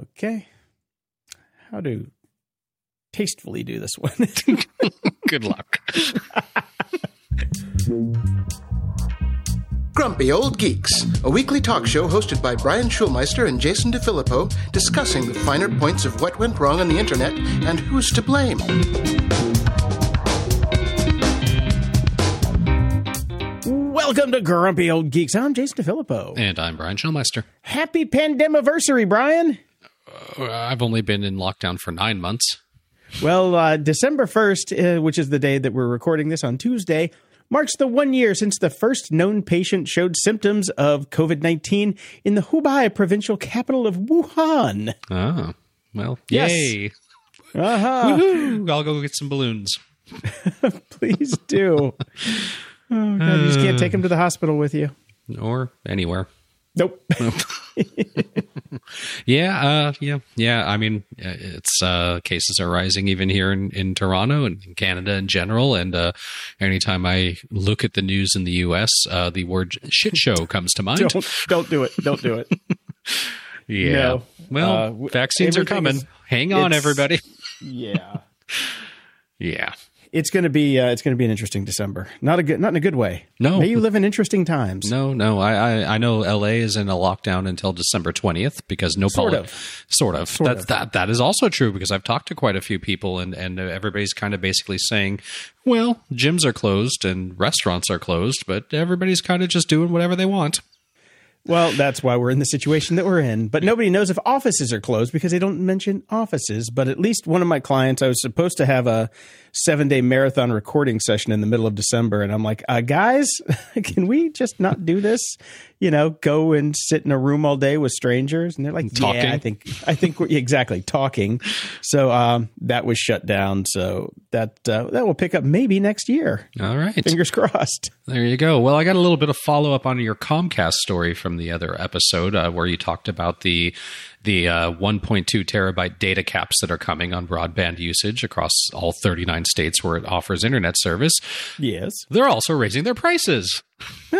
Okay. How to tastefully do this one? Good luck. Grumpy Old Geeks, a weekly talk show hosted by Brian Schulmeister and Jason DeFilippo, discussing the finer points of what went wrong on the internet and who's to blame. Welcome to Grumpy Old Geeks. I'm Jason DeFilippo. And I'm Brian Schulmeister. Happy pandemiversary, Brian. I've only been in lockdown for nine months. Well, uh, December 1st, uh, which is the day that we're recording this on Tuesday, marks the one year since the first known patient showed symptoms of COVID 19 in the Hubei provincial capital of Wuhan. Oh, well, Yes. yay. Uh-huh. Woohoo. I'll go get some balloons. Please do. Oh, God, you just can't take them to the hospital with you. Or anywhere. Nope. Yeah, uh, yeah, yeah. I mean, uh, it's uh, cases are rising even here in, in Toronto and in Canada in general. And uh, anytime I look at the news in the U.S., uh, the word "shit show" comes to mind. don't, don't do it. Don't do it. yeah. No. Well, Uh, vaccines are coming. is- Hang on, everybody. Yeah. Yeah. It's going to be uh, it's going to be an interesting December. Not a good not in a good way. No. May you live in interesting times. No, no. I, I, I know L.A. is in a lockdown until December twentieth because no Sort of. sort of. Sort that, of. that that is also true because I've talked to quite a few people and and everybody's kind of basically saying, well, gyms are closed and restaurants are closed, but everybody's kind of just doing whatever they want. Well, that's why we're in the situation that we're in. But nobody knows if offices are closed because they don't mention offices. But at least one of my clients, I was supposed to have a seven day marathon recording session in the middle of December. And I'm like, uh, guys, can we just not do this? You know, go and sit in a room all day with strangers. And they're like, Talking. yeah, I think, I think we're exactly talking. So um, that was shut down. So that, uh, that will pick up maybe next year. All right. Fingers crossed. There you go. Well, I got a little bit of follow up on your Comcast story from the other episode, uh, where you talked about the the uh, 1.2 terabyte data caps that are coming on broadband usage across all 39 states where it offers internet service. Yes. They're also raising their prices.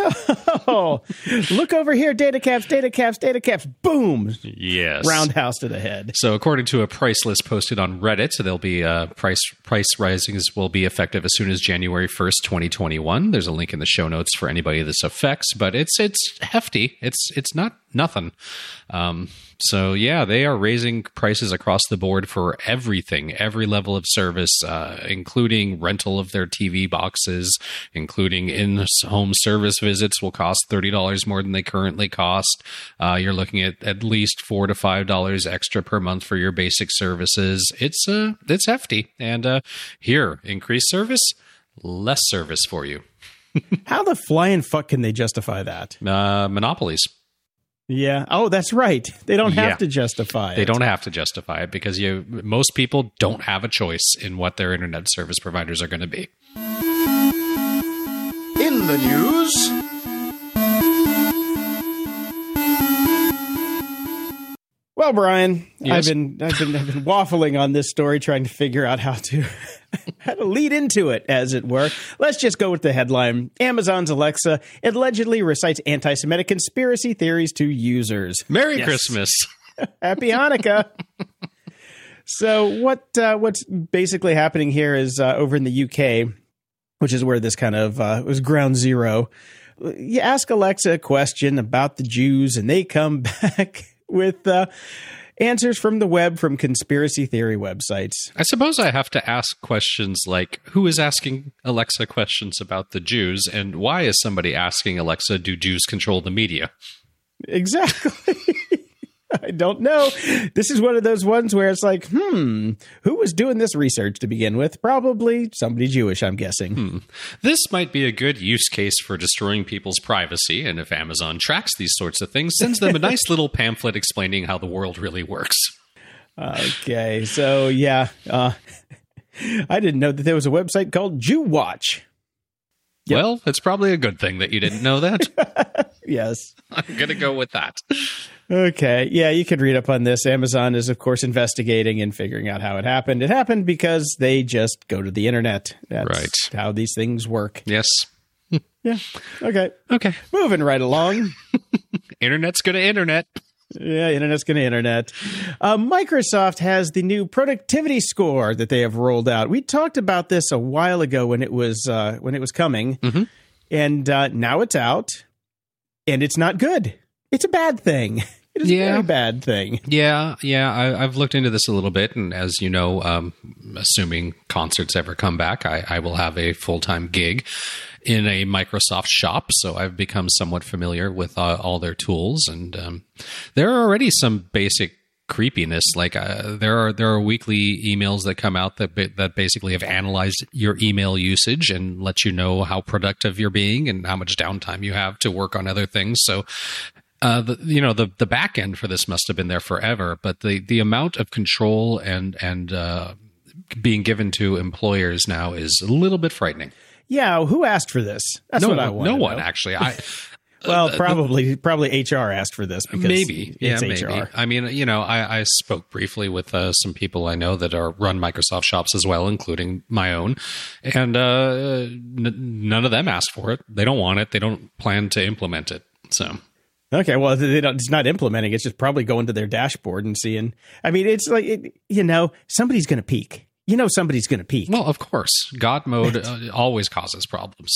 Oh, look over here, data caps, data caps, data caps. Boom. Yes. Roundhouse to the head. So, according to a price list posted on Reddit, so there'll be uh, price price risings will be effective as soon as January first, twenty twenty one. There's a link in the show notes for anybody this affects, but it's it's hefty. It's it's not nothing. Um, so yeah, they are raising prices across the board for everything, every level of service, uh, including rental of their TV boxes, including in-home service visits will cost thirty dollars more than they currently cost. Uh, you're looking at at least four to five dollars extra per month for your basic services. It's uh, it's hefty, and uh, here increased service, less service for you. How the flying fuck can they justify that? Uh, monopolies. Yeah. Oh, that's right. They don't have Yeah. to justify They don't have to justify it because you most people don't have a choice in what their internet service providers are going to be. In the news, Well, Brian, Yes? I've been I've been I've been waffling on this story, trying to figure out how to how to lead into it, as it were. Let's just go with the headline: Amazon's Alexa allegedly recites anti-Semitic conspiracy theories to users. Merry Yes. Christmas. Happy Hanukkah. so what uh, what's basically happening here is uh, over in the UK, which is where this kind of uh, was ground zero. You ask Alexa a question about the Jews, and they come back with uh, answers from the web from conspiracy theory websites. I suppose I have to ask questions like who is asking Alexa questions about the Jews and why is somebody asking Alexa do Jews control the media? Exactly. I don't know. This is one of those ones where it's like, hmm, who was doing this research to begin with? Probably somebody Jewish, I'm guessing. Hmm. This might be a good use case for destroying people's privacy, and if Amazon tracks these sorts of things, sends them a nice little pamphlet explaining how the world really works. Okay, so yeah, uh, I didn't know that there was a website called Jew Watch. Well, it's probably a good thing that you didn't know that. Yes. I'm going to go with that. Okay. Yeah, you could read up on this. Amazon is, of course, investigating and figuring out how it happened. It happened because they just go to the internet. That's Right. how these things work. Yes. Yeah. Okay. Okay. Moving right along. Internet's going to internet. Yeah, internet's going to internet. Uh, Microsoft has the new productivity score that they have rolled out. We talked about this a while ago when it was uh, when it was coming, Mhm. and uh, now it's out, and it's not good. It's a bad thing. It is a very bad thing. Yeah, yeah, I, I've looked into this a little bit, and as you know, um, assuming concerts ever come back, I, I will have a full time gig in a Microsoft shop, so I've become somewhat familiar with uh, all their tools, and um, there are already some basic creepiness. Like uh, there are there are weekly emails that come out that ba- that basically have analyzed your email usage and let you know how productive you're being and how much downtime you have to work on other things. So uh, the, you know the the back end for this must have been there forever, but the the amount of control and and uh, being given to employers now is a little bit frightening. Yeah, who asked for this? That's no, what I one- want. no one know. actually. I Well, probably probably HR asked for this because maybe yeah maybe. HR. I mean you know I, I spoke briefly with uh, some people I know that are run Microsoft shops as well, including my own, and uh, n- none of them asked for it. They don't want it. They don't plan to implement it. So. Okay, well, they don't, it's not implementing. It's just probably going to their dashboard and seeing. I mean, it's like it, you know, somebody's going to peak. You know, somebody's going to peak. Well, of course, God mode uh, always causes problems.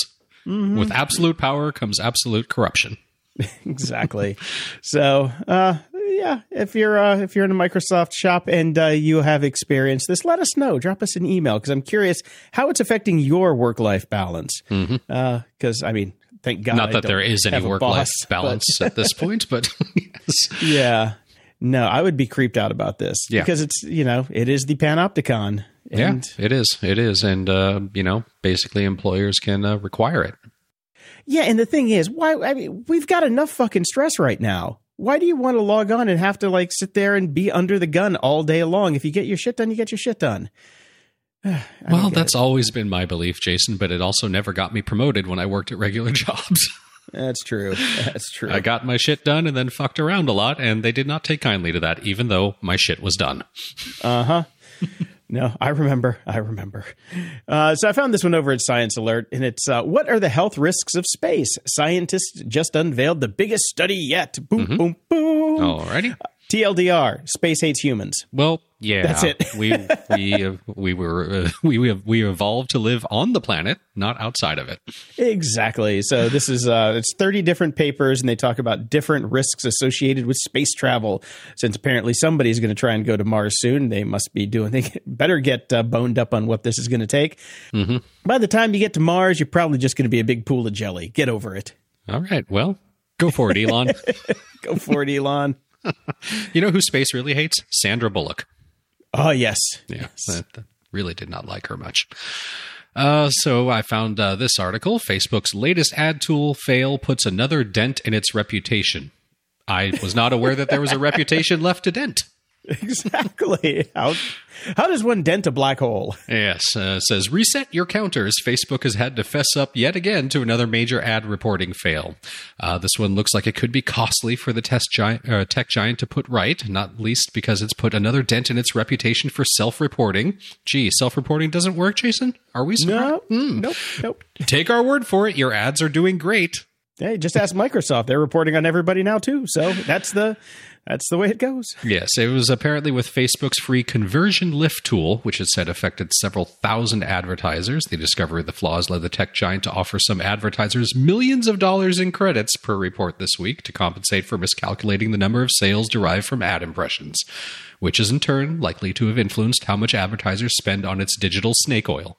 Mm-hmm. With absolute power comes absolute corruption. exactly. So, uh, yeah, if you're uh, if you're in a Microsoft shop and uh, you have experienced this, let us know. Drop us an email because I'm curious how it's affecting your work life balance. Because I mean, thank God. Not that there is any work life balance at this point, but yes. Yeah. No, I would be creeped out about this Yeah. because it's you know it is the Panopticon. And yeah, it is. It is, and uh, you know, basically, employers can uh, require it. Yeah, and the thing is, why? I mean, we've got enough fucking stress right now. Why do you want to log on and have to like sit there and be under the gun all day long? If you get your shit done, you get your shit done. Well, that's always been my belief, Jason, but it also never got me promoted when I worked at regular jobs. that's true. That's true. I got my shit done and then fucked around a lot, and they did not take kindly to that, even though my shit was done. Uh huh. no, I remember. I remember. Uh, so I found this one over at Science Alert, and it's uh, what are the health risks of space? Scientists just unveiled the biggest study yet. Boom, boom, boom. Alrighty. TLDR: Space hates humans. Well, yeah, That's it. we we uh, we were uh, we we we evolved to live on the planet, not outside of it. Exactly. So this is uh, it's thirty different papers, and they talk about different risks associated with space travel. Since apparently somebody's going to try and go to Mars soon, they must be doing. They better get uh, boned up on what this is going to take. Mm-hmm. By the time you get to Mars, you're probably just going to be a big pool of jelly. Get over it. All right, well, go for it, Elon. Go for it, Elon. You know who space really hates? Sandra Bullock. Oh yes, Yeah, that, that really did not like her much. Uh, so I found uh, this article. Facebook's latest ad tool fail puts another dent in its reputation. I was not aware that there was a reputation left to dent. exactly. How how does one dent a black hole? Yes, uh, says reset your counters. Facebook has had to fess up yet again to another major ad reporting fail. Uh, this one looks like it could be costly for the test giant, uh, tech giant to put right, not least because it's put another dent in its reputation for self-reporting. Gee, self-reporting doesn't work, Jason? Are we surprised? No, nope, nope. Take our word for it. Your ads are doing great. Hey, just ask Microsoft. They're reporting on everybody now too. So that's the that's the way it goes. Yes, it was apparently with Facebook's free conversion lift tool, which it said affected several thousand advertisers. The discovery of the flaws led the tech giant to offer some advertisers millions of dollars in credits per report this week to compensate for miscalculating the number of sales derived from ad impressions, which is in turn likely to have influenced how much advertisers spend on its digital snake oil.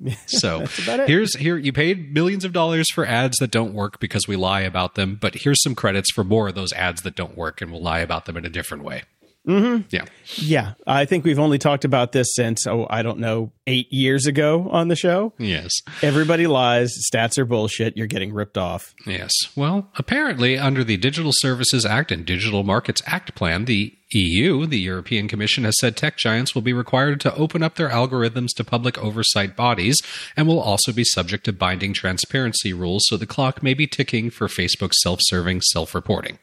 So here's here you paid millions of dollars for ads that don't work because we lie about them, but here's some credits for more of those ads that don't work and we'll lie about them in a different way. Mm-hmm. Yeah. Yeah, I think we've only talked about this since oh I don't know eight years ago on the show. Yes. Everybody lies. Stats are bullshit. You're getting ripped off. Yes. Well, apparently, under the Digital Services Act and Digital Markets Act plan, the EU, the European Commission, has said tech giants will be required to open up their algorithms to public oversight bodies and will also be subject to binding transparency rules, so the clock may be ticking for Facebook's self serving self reporting.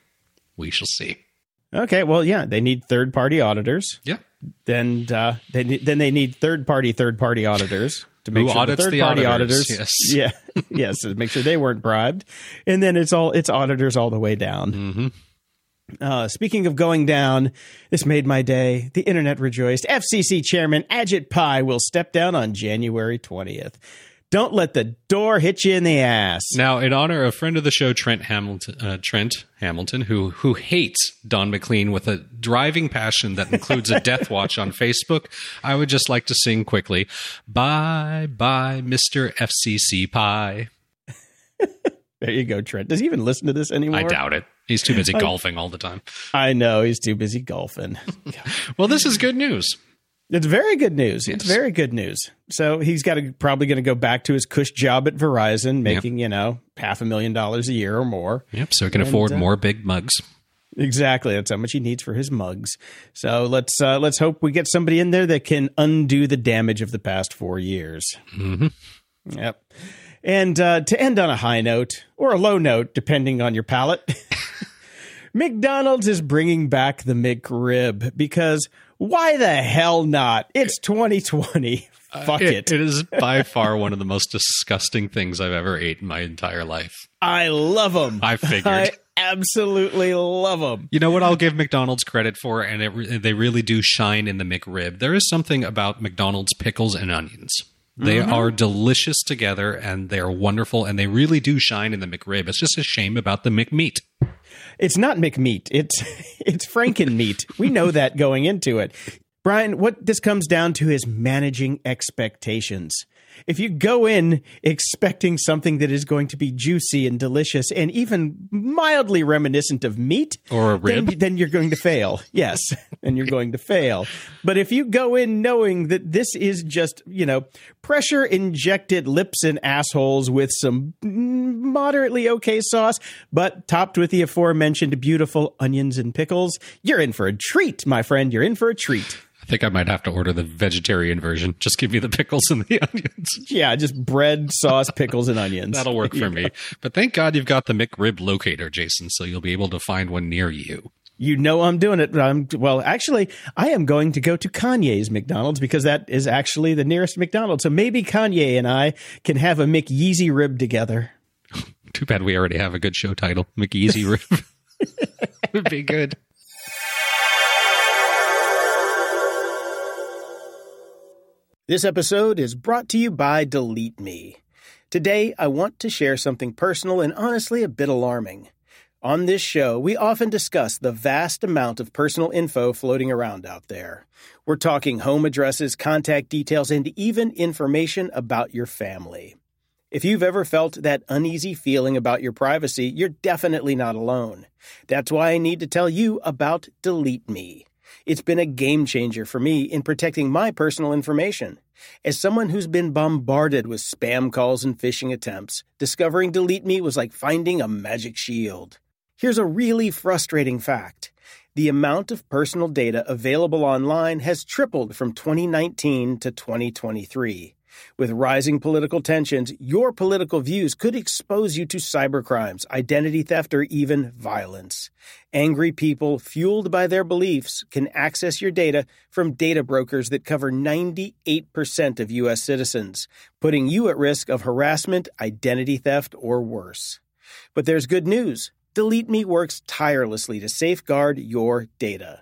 We shall see. Okay, well, yeah, they need third party auditors. Yeah. Then uh, they ne- then they need third party third party auditors to make Who sure audits third the party auditors, auditors. yes. Yeah, yes, to make sure they weren't bribed. And then it's all it's auditors all the way down. Mm-hmm. Uh, speaking of going down, this made my day. The internet rejoiced. FCC Chairman Ajit Pai will step down on January 20th. Don't let the door hit you in the ass. Now, in honor of friend of the show, Trent Hamilton, uh, Trent Hamilton, who who hates Don McLean with a driving passion that includes a death watch on Facebook, I would just like to sing quickly, "Bye, bye, Mister FCC Pie." There you go, Trent. Does he even listen to this anymore? I doubt it. He's too busy golfing all the time. I know he's too busy golfing. Well, this is good news. It's very good news. It's Yes. very good news. So he's got to probably going to go back to his cush job at Verizon, making you know half a million dollars a year or more. Yep. So he can And, afford uh, more big mugs. Exactly. That's how much he needs for his mugs. So let's uh, let's hope we get somebody in there that can undo the damage of the past four years. hmm Yep. And uh, to end on a high note or a low note, depending on your palate, McDonald's is bringing back the McRib because why the hell not? It's 2020. Fuck it. Uh, It is by far one of the most disgusting things I've ever ate in my entire life. I love them. I figured. I absolutely love them. You know what I'll give McDonald's credit for, and it, they really do shine in the McRib. There is something about McDonald's pickles and onions. They are delicious together, and they are wonderful, and they really do shine in the McRib. It's just a shame about the McMeat. It's not McMeat. It's it's Frankenmeat. We know that going into it. Brian, what this comes down to is managing expectations. If you go in expecting something that is going to be juicy and delicious and even mildly reminiscent of meat, Or a then, rib. then you're going to fail. Yes, and you're going to fail. But if you go in knowing that this is just, you know, pressure injected lips and assholes with some moderately okay sauce, but topped with the aforementioned beautiful onions and pickles, you're in for a treat, my friend. You're in for a treat. I think I might have to order the vegetarian version. Just give me the pickles and the onions. Yeah, just bread, sauce, pickles, and onions. That'll work for me. But thank God you've got the McRib locator, Jason, so you'll be able to find one near you. You know I'm doing it. I'm well. Actually, I am going to go to Kanye's McDonald's because that is actually the nearest McDonald's. So maybe Kanye and I can have a McYeezy rib together. Too bad we already have a good show title. McEasy Rib. would be good. This episode is brought to you by Delete Me. Today, I want to share something personal and honestly a bit alarming. On this show, we often discuss the vast amount of personal info floating around out there. We're talking home addresses, contact details, and even information about your family. If you've ever felt that uneasy feeling about your privacy, you're definitely not alone. That's why I need to tell you about Delete Me. It's been a game changer for me in protecting my personal information. As someone who's been bombarded with spam calls and phishing attempts, discovering Delete Me was like finding a magic shield. Here's a really frustrating fact the amount of personal data available online has tripled from 2019 to 2023. With rising political tensions, your political views could expose you to cybercrimes, identity theft, or even violence. Angry people, fueled by their beliefs, can access your data from data brokers that cover 98% of U.S. citizens, putting you at risk of harassment, identity theft, or worse. But there's good news. Delete Me works tirelessly to safeguard your data.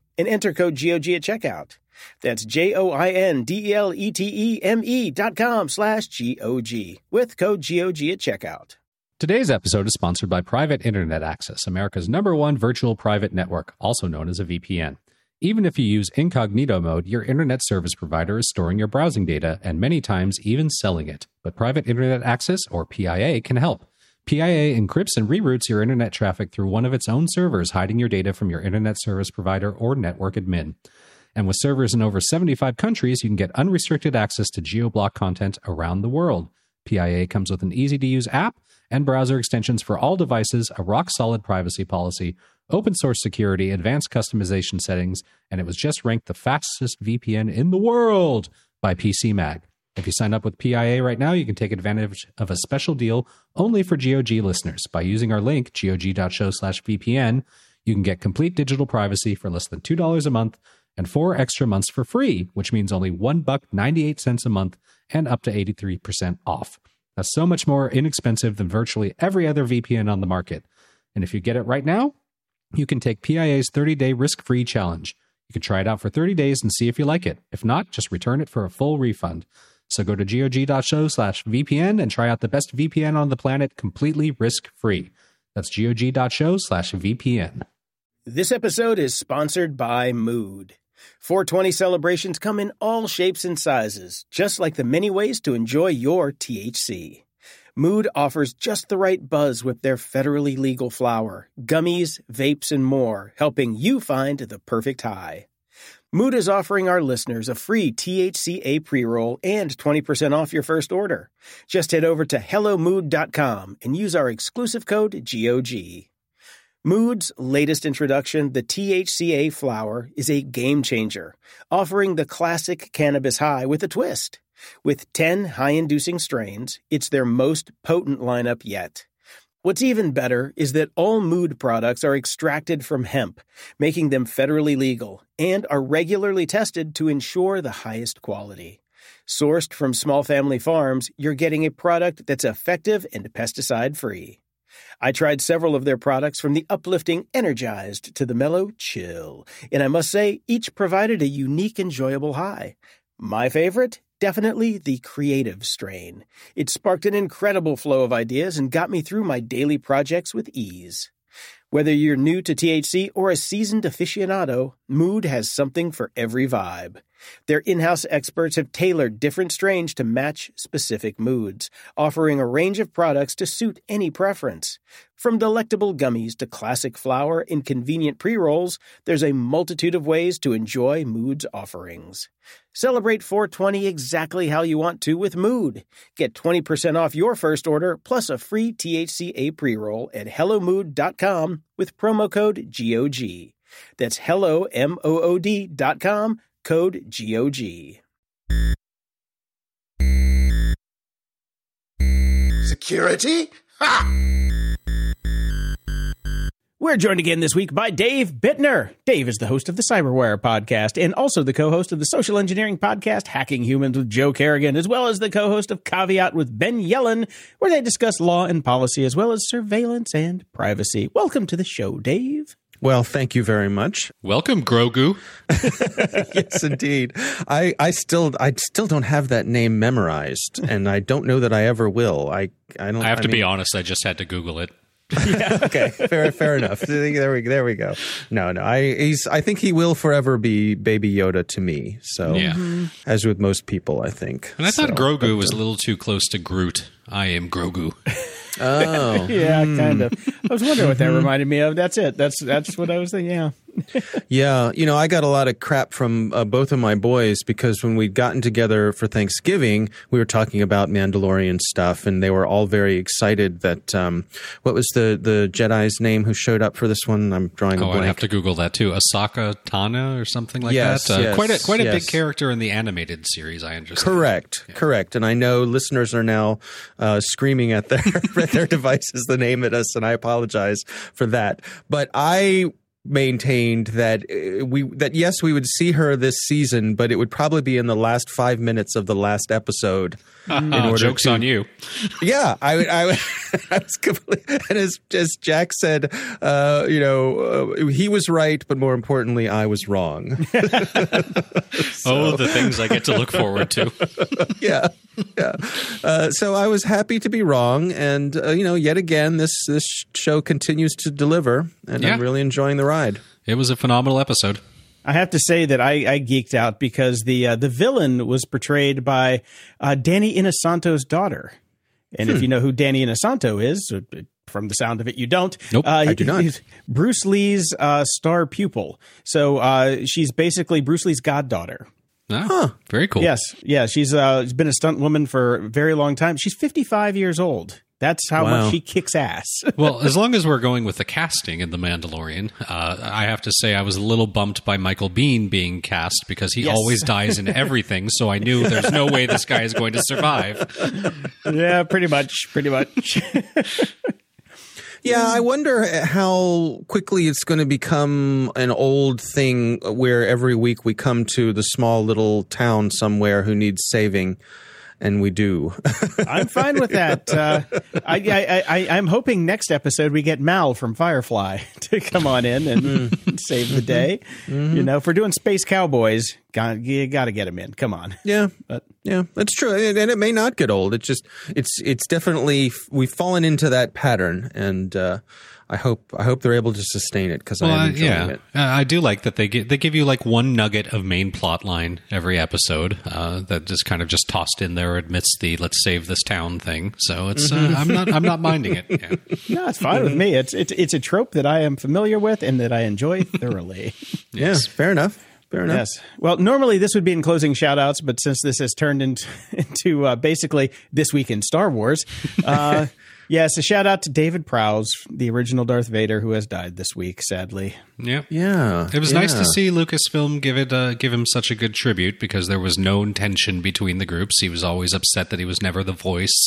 and enter code GOG at checkout. That's J-O-I-N-D-E-L-E-T-E-M-E dot com slash G-O-G with code GOG at checkout. Today's episode is sponsored by Private Internet Access, America's number one virtual private network, also known as a VPN. Even if you use incognito mode, your internet service provider is storing your browsing data and many times even selling it. But Private Internet Access, or PIA, can help. PIA encrypts and reroutes your internet traffic through one of its own servers, hiding your data from your internet service provider or network admin. And with servers in over 75 countries, you can get unrestricted access to geoblock content around the world. PIA comes with an easy to use app and browser extensions for all devices, a rock solid privacy policy, open source security, advanced customization settings, and it was just ranked the fastest VPN in the world by PC Mag. If you sign up with PIA right now, you can take advantage of a special deal only for GOG listeners. By using our link, gog.show slash VPN, you can get complete digital privacy for less than $2 a month and four extra months for free, which means only one buck 98 cents a month and up to 83% off. That's so much more inexpensive than virtually every other VPN on the market. And if you get it right now, you can take PIA's 30 day risk free challenge. You can try it out for 30 days and see if you like it. If not, just return it for a full refund. So go to gog.show slash VPN and try out the best VPN on the planet completely risk free. That's gog.show slash VPN. This episode is sponsored by Mood. 420 celebrations come in all shapes and sizes, just like the many ways to enjoy your THC. Mood offers just the right buzz with their federally legal flower, gummies, vapes, and more, helping you find the perfect high. Mood is offering our listeners a free THCA pre roll and 20% off your first order. Just head over to HelloMood.com and use our exclusive code GOG. Mood's latest introduction, the THCA flower, is a game changer, offering the classic cannabis high with a twist. With 10 high inducing strains, it's their most potent lineup yet. What's even better is that all mood products are extracted from hemp, making them federally legal, and are regularly tested to ensure the highest quality. Sourced from small family farms, you're getting a product that's effective and pesticide free. I tried several of their products from the uplifting Energized to the mellow Chill, and I must say, each provided a unique, enjoyable high. My favorite? Definitely the creative strain. It sparked an incredible flow of ideas and got me through my daily projects with ease. Whether you're new to THC or a seasoned aficionado, Mood has something for every vibe. Their in house experts have tailored different strains to match specific moods, offering a range of products to suit any preference. From delectable gummies to classic flower and convenient pre rolls, there's a multitude of ways to enjoy Mood's offerings. Celebrate 420 exactly how you want to with Mood. Get 20% off your first order plus a free THCA pre roll at HelloMood.com with promo code GOG. That's hello, M O O D.com code GOG. Security? Ha! We're joined again this week by Dave Bittner. Dave is the host of the Cyberwire podcast and also the co-host of the social engineering podcast Hacking Humans with Joe Carrigan, as well as the co-host of Caveat with Ben Yellen, where they discuss law and policy as well as surveillance and privacy. Welcome to the show, Dave. Well, thank you very much. Welcome, Grogu. yes, indeed. I, I still I still don't have that name memorized, and I don't know that I ever will. I I don't. I have to mean, be honest, I just had to Google it. yeah, okay, fair fair enough. There we there we go. No, no. I he's I think he will forever be Baby Yoda to me. So Yeah. Mm-hmm. as with most people, I think. And I thought So, Grogu but, was uh, a little too close to Groot. I am Grogu. Oh, Yeah, kind of. Hmm. I was wondering what that mm-hmm. reminded me of. That's it. That's that's what I was thinking. Yeah. Yeah, you know, I got a lot of crap from uh, both of my boys because when we'd gotten together for Thanksgiving, we were talking about Mandalorian stuff, and they were all very excited that um, what was the the Jedi's name who showed up for this one? I'm drawing a Oh, I'd have to Google that too. Ahsoka Tano or something like Yes, that. Uh, yes, quite a quite a yes. big character in the animated series. I understand. Correct, correct. And I know listeners are now uh, screaming at their at their devices the name at us, and I apologize for that. But I maintained that uh, we that yes we would see her this season but it would probably be in the last 5 minutes of the last episode in Uh, order jokes to- on you. yeah i i, I was completely and as as jack said uh you know uh, he was right but more importantly i was wrong oh, the things I get to look forward to. yeah, yeah. Uh, so I was happy to be wrong, and uh, you know, yet again, this this show continues to deliver, and Yeah. I'm really enjoying the ride. It was a phenomenal episode. I have to say that I, I geeked out because the uh, the villain was portrayed by uh, Danny Inosanto's daughter, and Hmm. if you know who Danny Inosanto is, uh, from the sound of it, you don't. Nope, uh, I do not. he's Bruce Lee's uh, star pupil, so uh, she's basically Bruce Lee's goddaughter. Ah, Very cool. Yes, yeah, she's uh, she's been a stunt woman for a very long time. She's fifty five years old. That's how Wow. much she kicks ass. well, as long as we're going with the casting in The Mandalorian, uh, I have to say I was a little bumped by Michael Biehn being cast because he Yes. always dies in everything. So I knew there's no way this guy is going to survive. yeah, pretty much, pretty much. Yeah, I wonder how quickly it's going to become an old thing where every week we come to the small little town somewhere who needs saving, and we do. I'm fine with that. Uh, I, I, I, I'm hoping next episode we get Mal from Firefly to come on in and save the day. You know, if we're doing Space Cowboys, got, you got to get him in. Come on. yeah, But- yeah, that's true, and and it may not get old. It's just it's it's definitely we've fallen into that pattern, and uh, I hope I hope they're able to sustain it because Well, I'm enjoying yeah, it. Uh, I do like that they gi- they give you like one nugget of main plot line every episode uh, that just kind of just tossed in there amidst the "let's save this town" thing. So it's uh, I'm not I'm not minding it. Yeah. No, it's fine with me. It's, it's, it's a trope that I am familiar with and that I enjoy thoroughly. Yeah, fair enough. Fair enough. Yes. Well, normally this would be in closing shout outs, but since this has turned into, into uh, basically this week in Star Wars, uh, yes, a shout out to David Prowse, the original Darth Vader, who has died this week, sadly. Yeah. Yeah, It was nice to see Lucasfilm give it uh, give him such a good tribute because there was no tension between the groups. He was always upset that he was never the voice,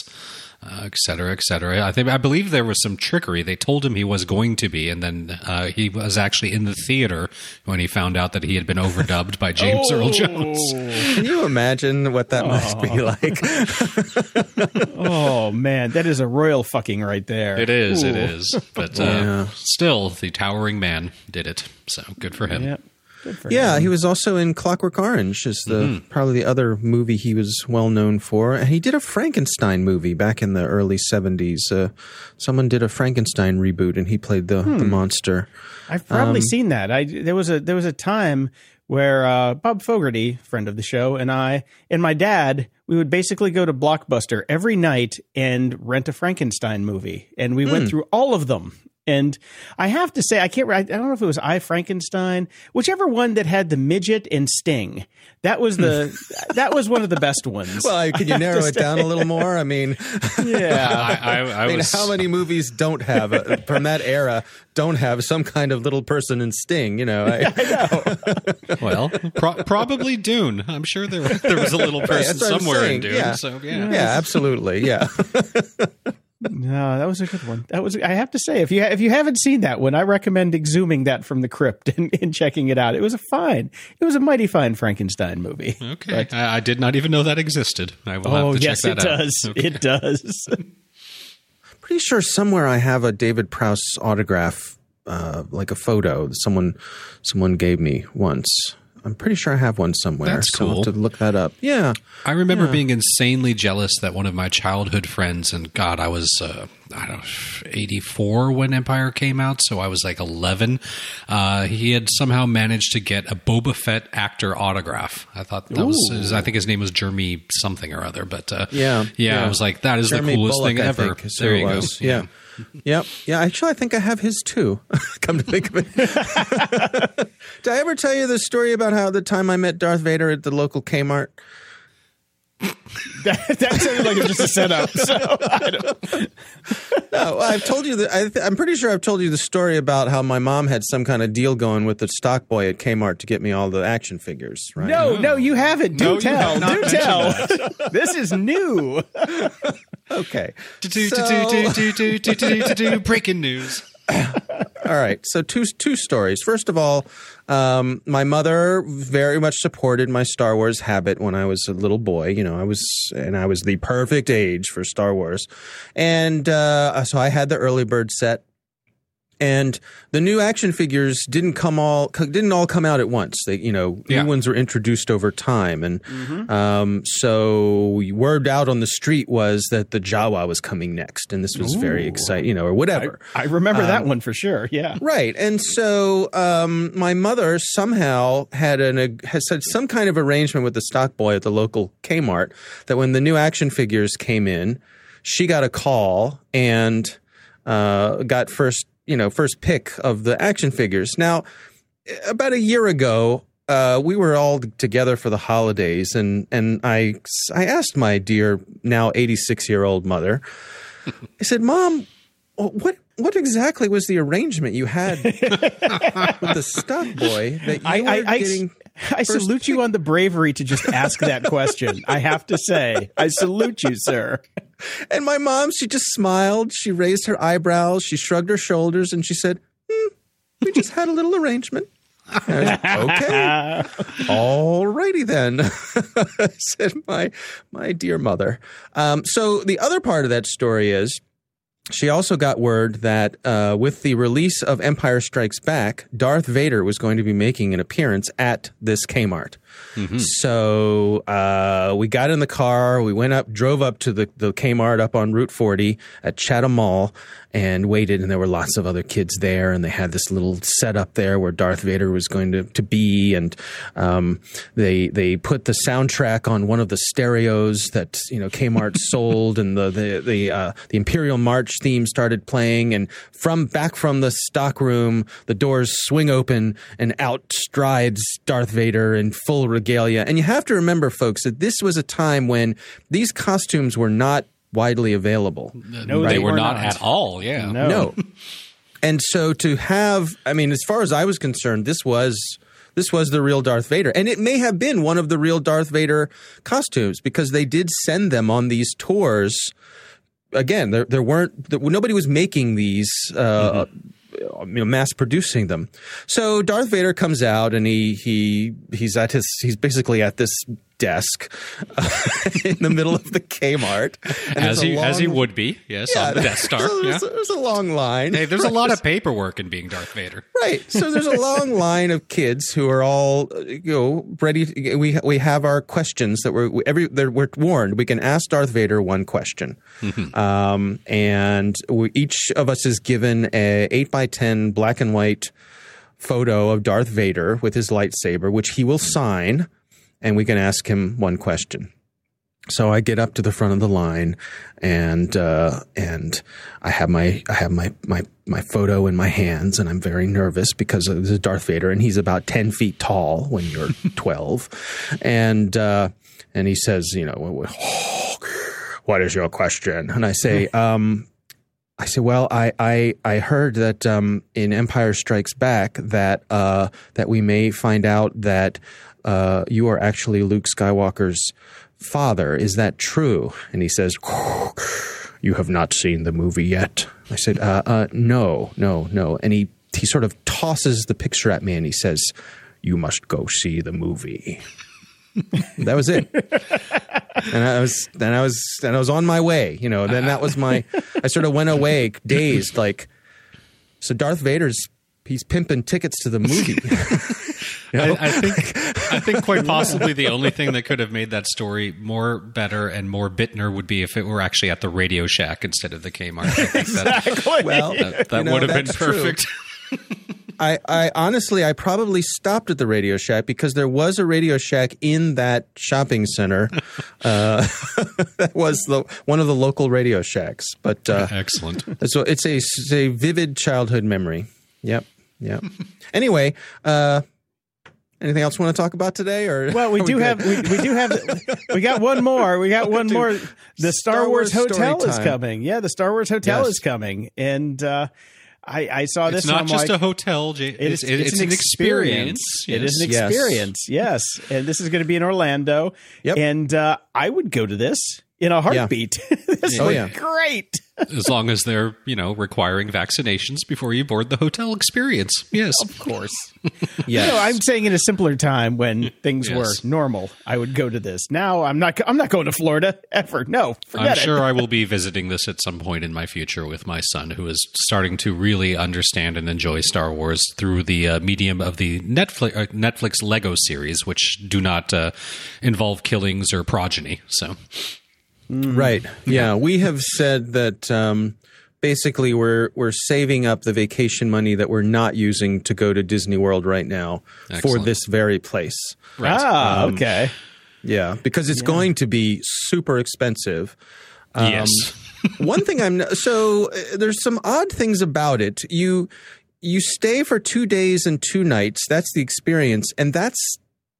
uh, et cetera, et cetera. I think I believe there was some trickery. They told him he was going to be, and then uh, he was actually in the theater when he found out that he had been overdubbed by James Earl Jones. Can you imagine what that must be like? Oh, man, that is a royal fucking right there. It is, it Ooh. is, but uh, Yeah. still, the towering man did it. So good for him. Yep. Good for Yeah, him. he was also in Clockwork Orange, is the probably the other movie he was well known for. And he did a Frankenstein movie back in the early seventies. Uh, someone did a Frankenstein reboot, and he played the, the monster. I've probably Um, seen that. I there was a there was a time where uh, Bob Fogerty, friend of the show, and I and my dad, we would basically go to Blockbuster every night and rent a Frankenstein movie, and we Hmm. went through all of them. And I have to say, I can't. I don't know if it was I Frankenstein, whichever one that had the midget and Sting. That was the that was one of the best ones. Well, can you narrow it down a little more? I mean, yeah. I, I, I I mean, was how many movies don't have uh, from that era don't have some kind of little person in Sting? You know, I, well, pro- probably Dune. I'm sure there there was a little person that's somewhere in Dune. yeah. So yeah. yeah, absolutely, yeah. No, that was a good one. That was. I have to say, if you if you haven't seen that one, I recommend exhuming that from the crypt and, and checking it out. It was a fine. It was a mighty fine Frankenstein movie. Okay, I, I did not even know that existed. I will Oh have to yes, check it that out. does. Okay. It does. Pretty sure somewhere I have a David Prowse autograph, uh, like a photo that someone someone gave me once. I'm pretty sure I have one somewhere. That's so I'll cool. have to look that up. Yeah. I remember being insanely jealous that one of my childhood friends, and God, I was uh, I don't know, 84 when Empire came out, so I was like 11. Uh, he had somehow managed to get a Boba Fett actor autograph. I thought that was, I think his name was Jeremy something or other, but uh, Yeah, yeah, yeah. I was like, that is Jeremy the coolest Bulloch, thing ever. there who you it go. was. Yeah. Yep. Yeah. Actually, I think I have his too. Come to think of it. Did I ever tell you the story about how the time I met Darth Vader at the local Kmart? that, that sounded like it was just a setup. So I no, I've told you that. I th- I'm pretty sure I've told you the story about how my mom had some kind of deal going with the stock boy at Kmart to get me all the action figures. Right? No, no, no you haven't. Do no, tell. Do tell. this is new. okay. Breaking news. All right. So two two stories. First of all, um, my mother very much supported my Star Wars habit when I was a little boy. You know, I was and I was the perfect age for Star Wars, and uh, so I had the early bird set. And the new action figures didn't come all didn't all come out at once. They, you know, Yeah. new ones were introduced over time, and um, so word out on the street was that the Jawa was coming next, and this was very exciting, you know, or whatever. I remember that one for sure. Yeah. Right, and so um, my mother somehow had an has had some kind of arrangement with the stock boy at the local Kmart that when the new action figures came in, she got a call and uh, got first you know first pick of the action figures. Now, about a year ago. Uh, we were all together for the holidays, and, and I I asked my dear now eighty six year old mother. I said, "Mom, what what exactly was the arrangement you had with the stock boy that you I, were I, I, getting? I salute you on the bravery to just ask that question. I have to say, I salute you, sir. And my mom, she just smiled. She raised her eyebrows. She shrugged her shoulders, and she said, hmm, "We just had a little arrangement." Okay, all righty then, said my my dear mother. Um, so the other part of that story is. She also got word that uh, with the release of Empire Strikes Back, Darth Vader was going to be making an appearance at this Kmart. So uh, we got in the car, we went up, drove up to the, the Kmart up on Route 40 at Chatham Mall and waited. And there were lots of other kids there. And they had this little setup there where Darth Vader was going to, to be. And um, they they put the soundtrack on one of the stereos that you know Kmart sold. And the, the, the, uh, the Imperial March theme started playing. And from back from the stock room, the doors swing open and out strides Darth Vader in full regalia. And you have to remember, folks, that this was a time when these costumes were not widely available. No, they, they were were not, not. at all. Yeah. No. No. and so to have, I mean, as far as I was concerned, this was this was the real Darth Vader, and it may have been one of the real Darth Vader costumes because they did send them on these tours. Again, there there weren't there, nobody was making these. Uh, you know, mass producing them. So Darth Vader comes out and he he he's at his he's basically at this desk uh, in the middle of the Kmart. As there's he as he would be, yes, on the Death Star. so yeah. there's, there's a long line. Hey, there's a lot of paperwork in being Darth Vader. Right. So there's a long line of kids who are all, you know, ready. We we have our questions that we're every we're warned. We can ask Darth Vader one question, um, and we, each of us is given a eight by ten black and white photo of Darth Vader with his lightsaber, which he will sign, and we can ask him one question. So I get up to the front of the line, and uh, and I have my I have my my my photo in my hands, and I'm very nervous because this is Darth Vader, and he's about ten feet tall when you're twelve, and uh, and he says, you know, what is your question? And I say, um, I say, well, I I, I heard that um, in Empire Strikes Back that uh, that we may find out that uh, you are actually Luke Skywalker's father. Is that true? And he says, you have not seen the movie yet. I said, uh, uh, no, no, no. And he he sort of tosses the picture at me and he says, you must go see the movie. that was it. and I was then I was and I was on my way, you know. Then that was my I sort of went away dazed like so Darth Vader's he's pimping tickets to the movie. I, I think I think quite possibly the only thing that could have made that story more better and more Bittner would be if it were actually at the Radio Shack instead of the Kmart. I think that, well, that, that you know, would have been perfect. I, I honestly, I probably stopped at the Radio Shack because there was a Radio Shack in that shopping center. uh, that was the one of the local Radio Shacks. But uh, Excellent. so it's a, it's a vivid childhood memory. Yep, yep. anyway, uh, anything else you want to talk about today? Or Well, we do good? have we, we do have we got one more. We got one Dude, more. The Star, Star Wars, Wars Hotel story is coming. Yeah, the Star Wars Hotel Yes. is coming, and uh, I I saw this. It's not and I'm just like, a hotel. J- It is, it's, it- it's an experience. It is an Yes. experience. Yes, and this is going to be in Orlando. Yep. And uh, I would go to this in a heartbeat. this Oh, yeah. great. as long as they're you know requiring vaccinations before you board the hotel experience. Yes, Of course. Yes. No, I'm saying in a simpler time when things Yes. were normal, I would go to this. Now I'm not. I'm not going to Florida ever. No, forget I'm it. sure I will be visiting this at some point in my future with my son, who is starting to really understand and enjoy Star Wars through the uh, medium of the Netflix uh, Netflix Lego series, which do not uh, involve killings or progeny. So Right. Yeah, we have said that um, basically we're we're saving up the vacation money that we're not using to go to Disney World right now for this very place. right. Ah, Um, okay. Yeah, because it's going to be super expensive. yes, One thing I'm so uh, there's some odd things about it. You you stay for 2 days and 2 nights. That's the experience and that's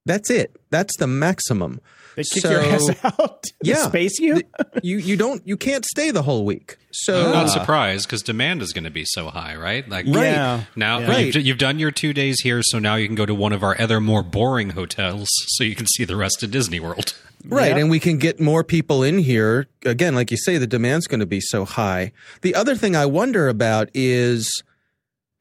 that's it. That's the maximum. They kick your ass out. They Yeah. space you. You you don't you can't stay the whole week. So I'm not uh, surprised because demand is going to be so high, right? Like Right. Yeah. Now Yeah. Right. you've, you've done your two days here, so now you can go to one of our other more boring hotels, so you can see the rest of Disney World. Right, Yeah. and we can get more people in here. Again, like you say, the demand's going to be so high. The other thing I wonder about is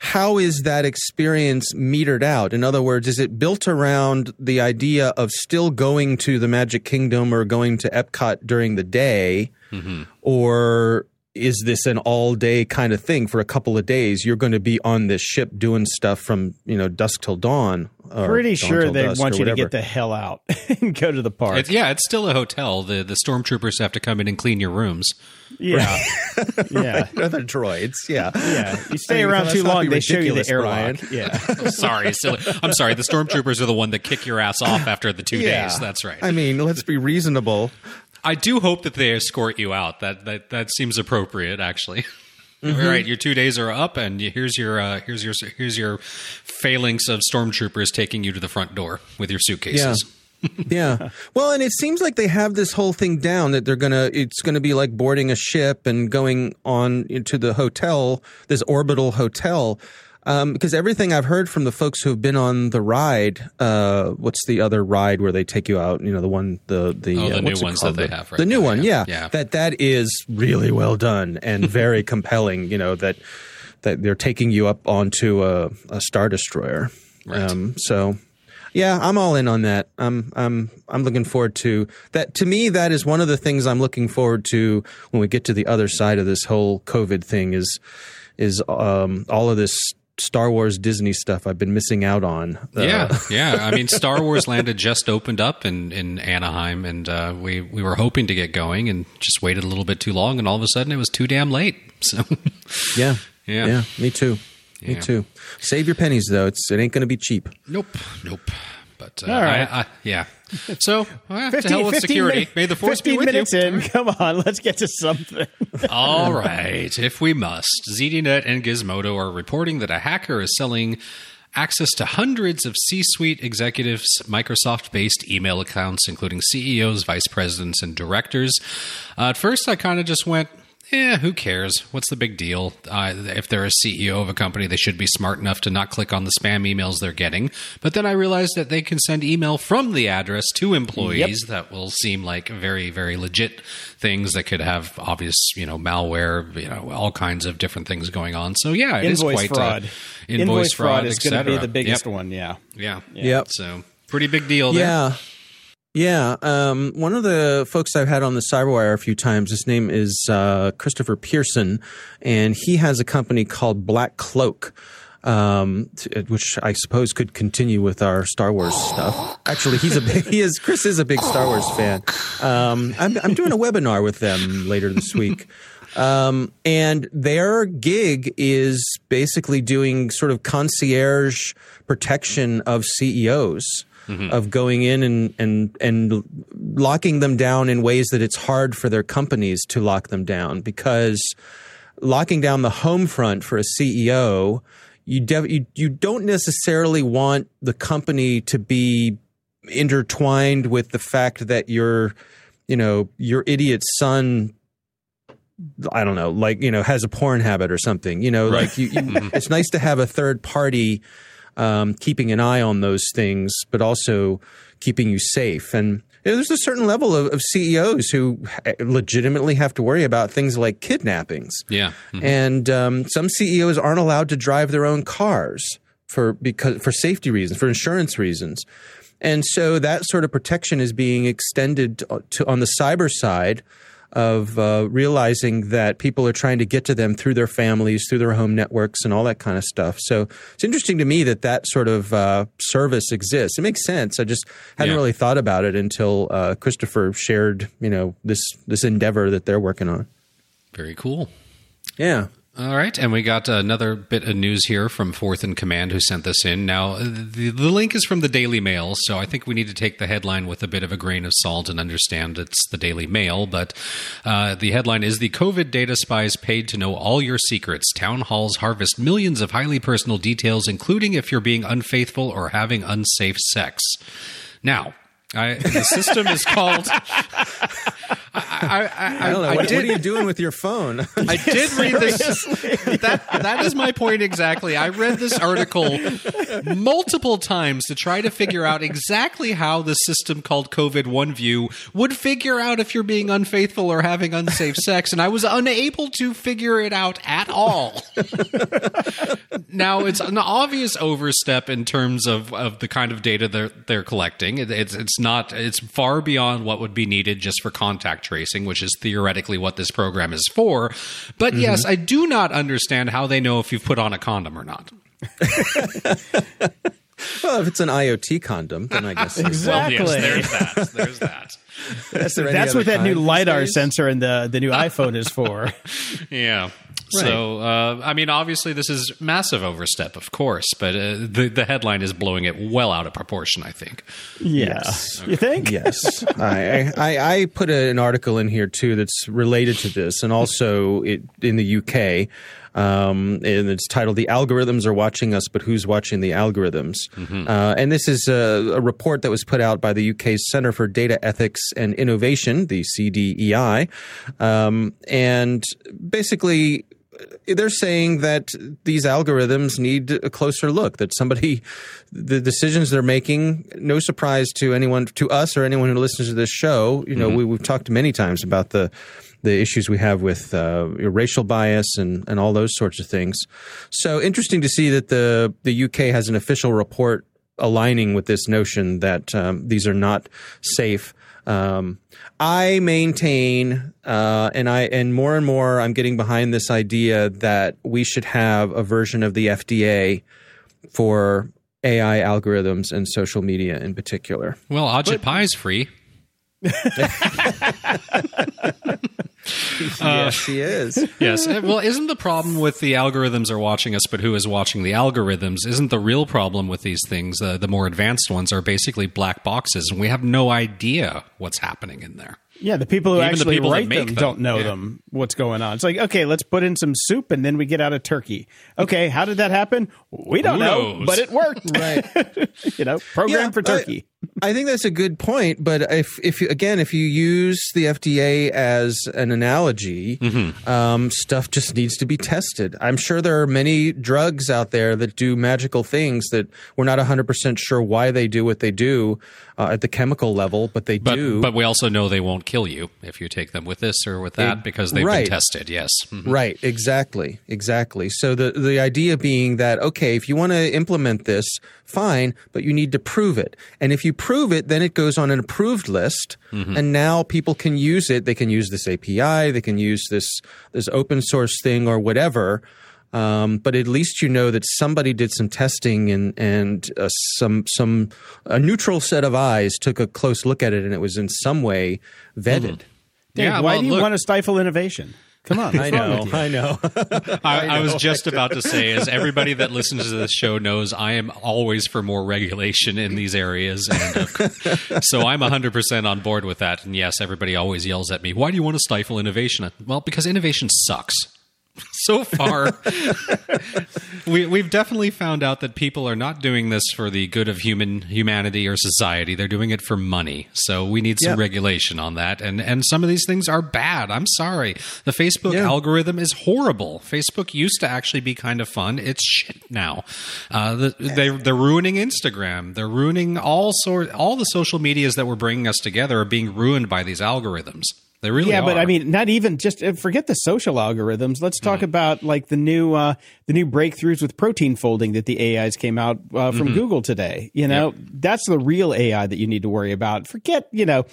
how is that experience metered out? In other words, is it built around the idea of still going to the Magic Kingdom or going to Epcot during the day? Mm-hmm. Or is this an all day kind of thing for a couple of days? You're going to be on this ship doing stuff from, you know, dusk till dawn. or Pretty dawn sure till they want you to get the hell out and go to the park. It's, yeah, it's still a hotel. The the stormtroopers have to come in and clean your rooms. yeah, yeah, Other droids, yeah. yeah. You stay I mean, around too long, they show you the ridiculous, airlock. Brian. Yeah, oh, sorry, silly. I'm sorry. The stormtroopers are the one that kick your ass off after the two Yeah. days. That's right. I mean, let's be reasonable. I do hope that they escort you out. That that that seems appropriate, actually. Mm-hmm. All right, your two days are up, and here's your uh, here's your here's your phalanx of stormtroopers taking you to the front door with your suitcases. Yeah. Well, and it seems like they have this whole thing down that they're gonna. It's gonna be like boarding a ship and going on into the hotel, this orbital hotel. Um, because everything I've heard from the folks who have been on the ride, uh, what's the other ride where they take you out? You know, the one, the the, Oh, the uh, new ones that they The- have right the new one, yeah. yeah. Yeah. That that is really well done and very compelling. You know that that they're taking you up onto a, a star destroyer. Right. Um, so yeah, I'm all in on that. I'm I'm I'm looking forward to that. To me, that is one of the things I'm looking forward to when we get to the other side of this whole COVID thing. Is is um, all of this Star Wars Disney stuff I've been missing out on. Uh, Yeah, yeah. I mean, Star Wars Land had just opened up in, in Anaheim, and uh, we we were hoping to get going, and just waited a little bit too long, and all of a sudden it was too damn late. So, yeah, Yeah. yeah. Me too. Me too. Save your pennies though. It's it ain't going to be cheap. nope, nope. But uh, All right. I, I, yeah. So, well, to 15, hell with security. May the force be 15 with minutes you. in. Come on, let's get to something. All right, if we must. ZDNet and Gizmodo are reporting that a hacker is selling access to hundreds of C suite executives' Microsoft based email accounts, including CEOs, vice presidents, and directors. Uh, at first, I kind of just went, yeah, who cares? What's the big deal? Uh, if they're a CEO of a company, they should be smart enough to not click on the spam emails they're getting. But then I realized that they can send email from the address to employees that will seem like very, very legit things that could have obvious, you know, malware, you know, all kinds of different things going on. So yeah, it is Invoice quite fraud. Uh, invoice, fraud, is going to be the biggest Yep. one. Yeah. Yeah. Yep. So pretty big deal there. Yeah. Yeah. Um, one of the folks I've had on the Cyberwire a few times, his name is uh, Christopher Pierson, and he has a company called Black Cloak. Um, t- which I suppose could continue with our Star Wars stuff. Actually, he's a big, he is Chris is a big Star Wars fan. Um, I'm, I'm doing a webinar with them later this week. Um, and their gig is basically doing sort of concierge protection of CEOs, of going in and, and, and locking them down in ways that it's hard for their companies to lock them down because locking down the home front for a CEO, you, dev- you, you don't necessarily want the company to be intertwined with the fact that your, you know, your idiot son I don't know, like you know, has a porn habit or something. You know, like you, you it's nice to have a third party um, keeping an eye on those things, but also keeping you safe. And you know, there's a certain level of, of CEOs who legitimately have to worry about things like kidnappings. Yeah. Mm-hmm. And um, some CEOs aren't allowed to drive their own cars for because for safety reasons, for insurance reasons. And so that sort of protection is being extended to on the cyber side of uh, realizing that people are trying to get to them through their families, through their home networks, and all that kind of stuff. So it's interesting to me that that sort of uh, service exists. It makes sense. I just hadn't yeah. really thought about it until uh, Christopher shared, you know, this this endeavor that they're working on. Very cool. Yeah. All right, and we got another bit of news here from Fourth in Command who sent this in. Now, the, the link is from the Daily Mail, so I think we need to take the headline with a bit of a grain of salt and understand it's the Daily Mail. But uh, the headline is The COVID data spies paid to know all your secrets. Town halls harvest millions of highly personal details, including if you're being unfaithful or having unsafe sex. Now, I, the system is called. I, I, I, I, don't know. What, did, what, are you doing with your phone? I did read this. that that is my point exactly. I read this article multiple times to try to figure out exactly how the system called COVID One View would figure out if you're being unfaithful or having unsafe sex, and I was unable to figure it out at all. now it's an obvious overstep in terms of, of the kind of data they're they're collecting. It, it's it's not it's far beyond what would be needed just for contact tracing, which is theoretically what this program is for. But mm-hmm. yes, I do not understand how they know if you've put on a condom or not. well, if it's an IoT condom, then I guess exactly. Well, yes, there's that. There's that. That's, that's what that new lidar sensor in the the new iPhone is for. yeah. Right. So, uh, I mean, obviously, this is massive overstep, of course, but uh, the the headline is blowing it well out of proportion. I think. Yeah. Yes. Okay. You think? Yes. I, I, I put an article in here too that's related to this, and also it, in the UK. Um, and it's titled "The Algorithms Are Watching Us, but Who's Watching the Algorithms?" Mm-hmm. Uh, and this is a, a, report that was put out by the UK's Centre for Data Ethics and Innovation, the CDEI, um, and basically they're saying that these algorithms need a closer look that somebody the decisions they're making no surprise to anyone to us or anyone who listens to this show you know mm-hmm. we, we've talked many times about the the issues we have with uh, racial bias and, and all those sorts of things. So interesting to see that the the UK has an official report aligning with this notion that um, these are not safe. Um, I maintain, uh, and I and more and more, I'm getting behind this idea that we should have a version of the FDA for AI algorithms and social media in particular. Well, Ajit Pai is free. yes, he is. yes. Well, isn't the problem with the algorithms are watching us, but who is watching the algorithms? Isn't the real problem with these things? Uh, the more advanced ones are basically black boxes, and we have no idea what's happening in there. Yeah, the people who Even actually the people write them, them, don't know yeah. them what's going on. It's like, okay, let's put in some soup and then we get out a turkey. Okay, how did that happen? We don't know, but it worked. right. you know, program yeah, for turkey. I, I think that's a good point, but if if you, again, if you use the FDA as an analogy, mm-hmm. um, stuff just needs to be tested. I'm sure there are many drugs out there that do magical things that we're not 100% sure why they do what they do uh, at the chemical level, but they but, do. But we also know they won't kill you if you take them with this or with that it, because they've right. been tested. Yes. Mm-hmm. Right. Exactly. Exactly. So the the idea being that okay, if you want to implement this, fine, but you need to prove it. And if you prove it, then it goes on an approved list, mm-hmm. and now people can use it. They can use this API. They can use this this open source thing or whatever. Um, but at least you know that somebody did some testing and and uh, some some a neutral set of eyes took a close look at it and it was in some way vetted. Mm. Dave, yeah, why well, do you look, want to stifle innovation? Come on, I know, I know. I, I. I was just about to say, as everybody that listens to this show knows, I am always for more regulation in these areas, and uh, so I'm 100 percent on board with that. And yes, everybody always yells at me, "Why do you want to stifle innovation?" Well, because innovation sucks. so far, we, we've definitely found out that people are not doing this for the good of human humanity or society. They're doing it for money. So we need some Yep. regulation on that. And and some of these things are bad. I'm sorry. The Facebook Yeah. algorithm is horrible. Facebook used to actually be kind of fun. It's shit now. Uh, the, they they're ruining Instagram. They're ruining all sort all the social medias that were bringing us together are being ruined by these algorithms. They really yeah, but. I mean, not even just uh, forget the social algorithms. Let's talk Mm-hmm. about like the new uh, the new breakthroughs with protein folding that the AIs came out uh, from Mm-hmm. Google today. You know, that's the real AI that you need to worry about. Forget you know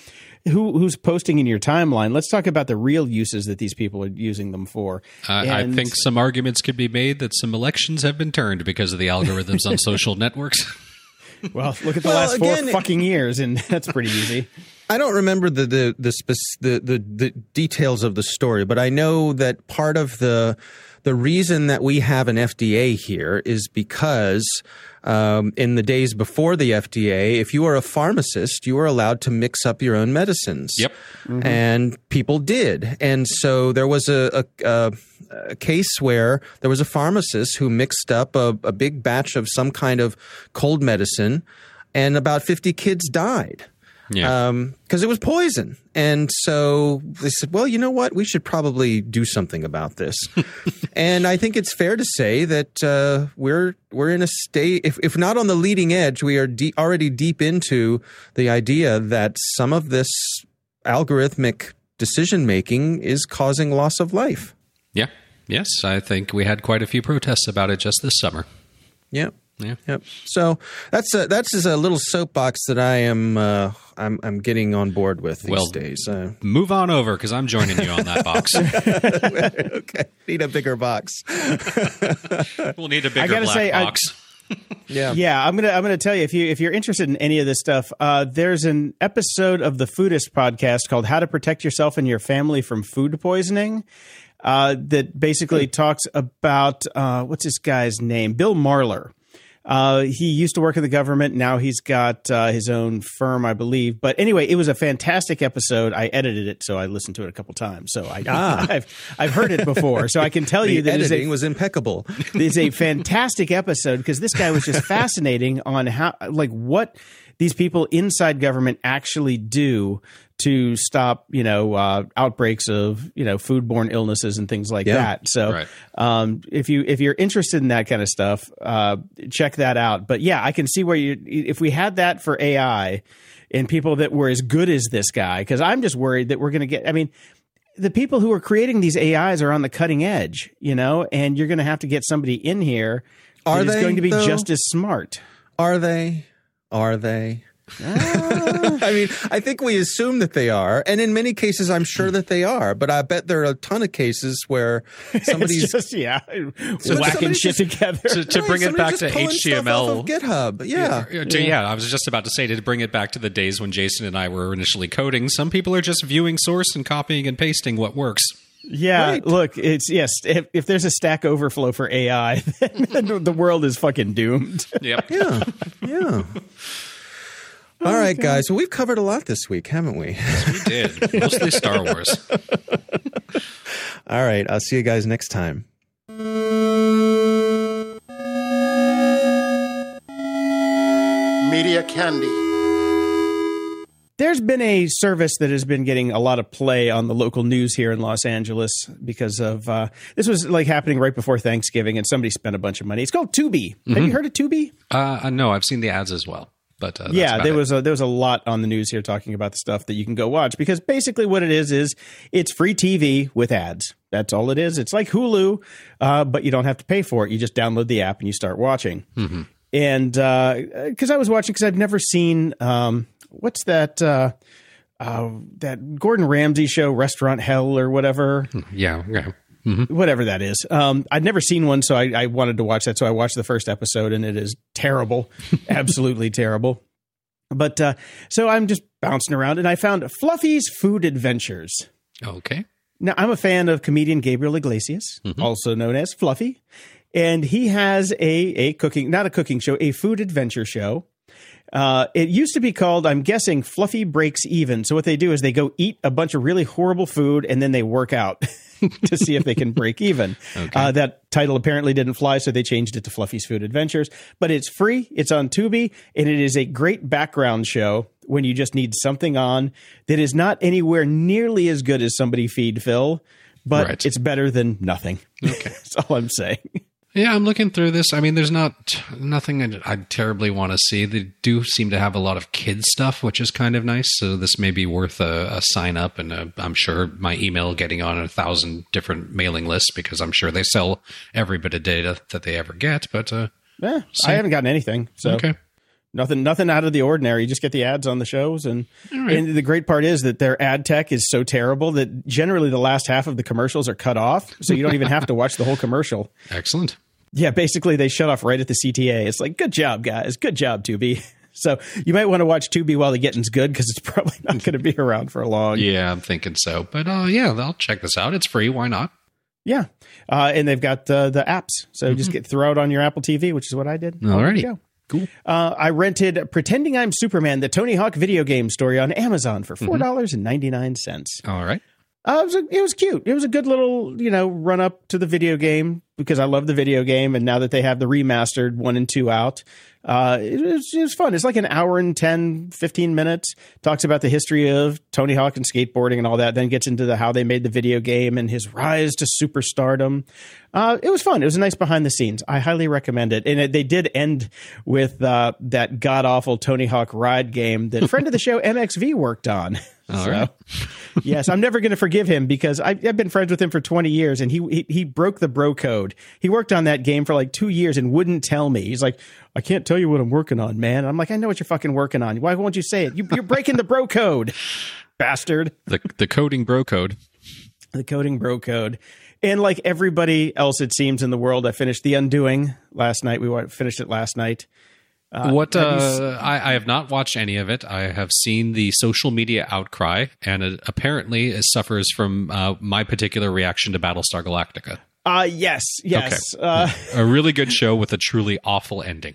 who who's posting in your timeline. Let's talk about the real uses that these people are using them for. I I think some arguments could be made that some elections have been turned because of the algorithms on social networks. Well, look at the Well, last four fucking years, and that's pretty easy. I don't remember the the the, spec- the the the details of the story, but I know that part of the the reason that we have an FDA here is because um, in the days before the FDA, if you were a pharmacist, you were allowed to mix up your own medicines. Yep. and people did, and so there was a. a, a a case where there was a pharmacist who mixed up a, a big batch of some kind of cold medicine, and about 50 kids died Yeah. because it was poison. And so they said, well, you know what? We should probably do something about this. and I think it's fair to say that uh, we're we're in a state, if, if not on the leading edge, we are de- already deep into the idea that some of this algorithmic decision making is causing loss of life. yeah. Yes, I think we had quite a few protests about it just this summer. Yep. Yeah. Yep. So that's a, that's just a little soapbox that I am uh, I'm I'm getting on board with these Well, days. Uh, Move on over because I'm joining you on that box. okay, need a bigger box. we'll need a bigger gotta black say, I- box. Yeah. Yeah, I'm gonna I'm gonna tell you if you if you're interested in any of this stuff, uh, there's an episode of the Foodist podcast called "How to Protect Yourself and Your Family from Food Poisoning." Uh, that basically talks about uh, what's this guy's name? Bill Marler. Uh, he used to work in the government. Now he's got uh, his own firm, I believe. But anyway, it was a fantastic episode. I edited it, so I listened to it a couple times. So I, I've I've heard it before, so I can tell you that it's a editing was impeccable. it's a fantastic episode because this guy was just fascinating on how like what these people inside government actually do to stop you know uh, outbreaks of you know foodborne illnesses and things like Yeah. that so Right. um, if you if you're interested in that kind of stuff uh, check that out but yeah i can see where you if we had that for ai and people that were as good as this guy because i'm just worried that we're going to get i mean the people who are creating these AIs are on the cutting edge, you know, and you're going to have to get somebody in here Are that is they, going to be though? just as smart. Are they? Are they? Ah. I mean, I think we assume that they are, and in many cases, I'm sure that they are. But I bet there are a ton of cases where somebody's it's just yeah, whacking shit just- together. To, to Right, bring it back to pulling stuff off HTML. of GitHub. Yeah, Yeah, to- yeah, I was just about to say to bring it back to the days when Jason and I were initially coding. Some people are just viewing source and copying and pasting what works. yeah, Right. look, it's yes. If, if there's a Stack Overflow for AI, then the world is fucking doomed. Yep. yeah, yeah. All right, guys. Well, we've covered a lot this week, haven't we? We did. Mostly Star Wars. All right. I'll see you guys next time. Media Candy. There's been a service that has been getting a lot of play on the local news here in Los Angeles because of uh, this was like happening right before Thanksgiving, and somebody spent a bunch of money. It's called Tubi. Have you heard of Tubi? Uh, no, I've seen the ads as well. But uh, yeah, there it. was a, there was a lot on the news here talking about the stuff that you can go watch because basically what it is is it's free TV with ads. That's all it is. It's like Hulu, uh, but you don't have to pay for it. You just download the app and you start watching. Mm-hmm. And because I was watching, because I've never seen um, what's that uh, uh, that Gordon Ramsay show, Restaurant Hell or whatever yeah, yeah. Whatever that is. Um, I'd never seen one, so I, I wanted to watch that. So I watched the first episode, and it is terrible, absolutely terrible. But uh, so I'm just bouncing around, and I found Fluffy's Food Adventures. Okay. Now I'm a fan of comedian Gabriel Iglesias, also known as Fluffy, and he has a a cooking, not a cooking show, a food adventure show. Uh, it used to be called, I'm guessing, Fluffy Breaks Even. So what they do is they go eat a bunch of really horrible food and then they work out. to see if they can break even. Uh, that title apparently didn't fly, so they changed it to Fluffy's Food Adventures. But it's free, it's on Tubi, and it is a great background show when you just need something on that is not anywhere nearly as good as Somebody Feed Phil, but Right. it's better than nothing. Okay. That's all I'm saying. Yeah, I'm looking through this. I mean, there's not nothing I, I terribly want to see. They do seem to have a lot of kids stuff, which is kind of nice. So this may be worth a, a sign up, and i I'm sure my email getting on a thousand different mailing lists because I'm sure they sell every bit of data that they ever get. But uh, Yeah, I haven't gotten anything. So okay, nothing nothing out of the ordinary. You just get the ads on the shows and and the great part is that their ad tech is so terrible that generally the last half of the commercials are cut off, so you don't even have to watch the whole commercial. excellent. Yeah, basically they shut off right at the CTA. It's like, good job, guys. Good job, Tubi. So you might want to watch Tubi while the getting's good because it's probably not going to be around for long. Yeah, I'm thinking so. But uh, yeah, I'll check this out. It's free. Why not? Yeah. Uh, and they've got uh, the apps. So just get throw it on your Apple TV, which is what I did. You go. Cool. Uh, I rented Pretending I'm Superman, the Tony Hawk video game story on Amazon for Mm-hmm. $4.99. All right. Uh, it, was a, it was cute. It was a good little, you know, run up to the video game because I love the video game. And now that they have the remastered one and two out, uh, it, was, it was fun. It's like an hour and 10, 15 minutes. Talks about the history of Tony Hawk and skateboarding and all that. Then gets into the how they made the video game and his rise to superstardom. Uh, it was fun. It was a nice behind the scenes. I highly recommend it. And it, they did end with uh, that god awful Tony Hawk ride game that friend of the show MXV worked on. All So- right. yes, I'm never going to forgive him because I, I've been friends with him for 20 years, and he, he he broke the bro code. He worked on that game for like two years and wouldn't tell me. He's like, I can't tell you what I'm working on, man. I'm like, I know what you're fucking working on. Why won't you say it? You, you're breaking the bro code, bastard. The the coding bro code. The coding bro code. And like everybody else, it seems in the world, I finished The Undoing last night. We finished it last night. What have uh, I, I have not watched any of it. I have seen the social media outcry, and it apparently it suffers from uh, my particular reaction to Battlestar Galactica. Uh yes, yes. Uh, A really good show with a truly awful ending.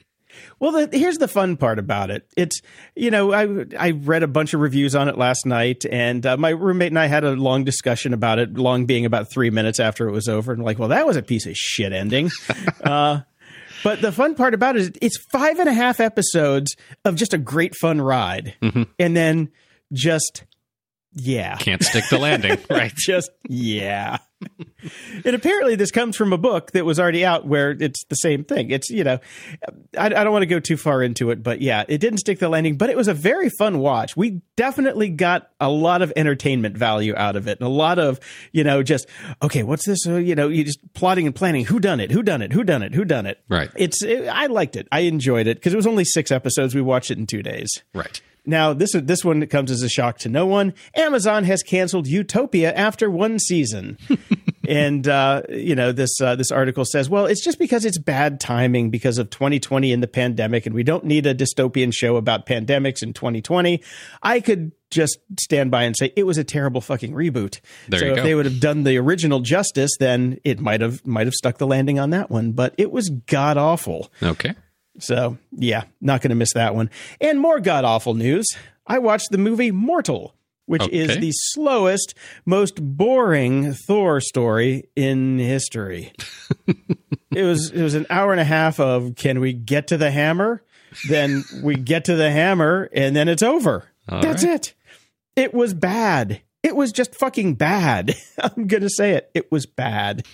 Well, the, here's the fun part about it. It's you know I I read a bunch of reviews on it last night, and uh, my roommate and I had a long discussion about it. Long being about three minutes after it was over, and like, well, that was a piece of shit ending. uh, but the fun part about it is it's five and a half episodes of just a great fun ride, mm-hmm. and then just yeah, Can't stick the landing, right? just yeah. and apparently, this comes from a book that was already out where it's the same thing. It's you know, I, I don't want to go too far into it, but yeah, it didn't stick the landing, but it was a very fun watch. We definitely got a lot of entertainment value out of it, and a lot of you know, just okay, what's this? Uh, you know, you just plotting and planning. Who done it? Who done it? Who done it? Who done it? Right. It's it, I liked it. I enjoyed it because it was only six episodes. We watched it in two days. Right. Now, this this one comes as a shock to no one. Amazon has canceled Utopia after one season, and uh, you know this uh, this article says, well, it's just because it's bad timing because of 2020 and the pandemic, and we don't need a dystopian show about pandemics in 2020. I could just stand by and say it was a terrible fucking reboot. There so if go. they would have done the original justice, then it might have might have stuck the landing on that one. But it was god awful. Okay. So, yeah, not going to miss that one. And more god awful news. I watched the movie Mortal, which is the slowest, most boring Thor story in history. it was it was an hour and a half of can we get to the hammer? Then we get to the hammer and then it's over. All That's it. It was bad. It was just fucking bad. I'm going to say it. It was bad.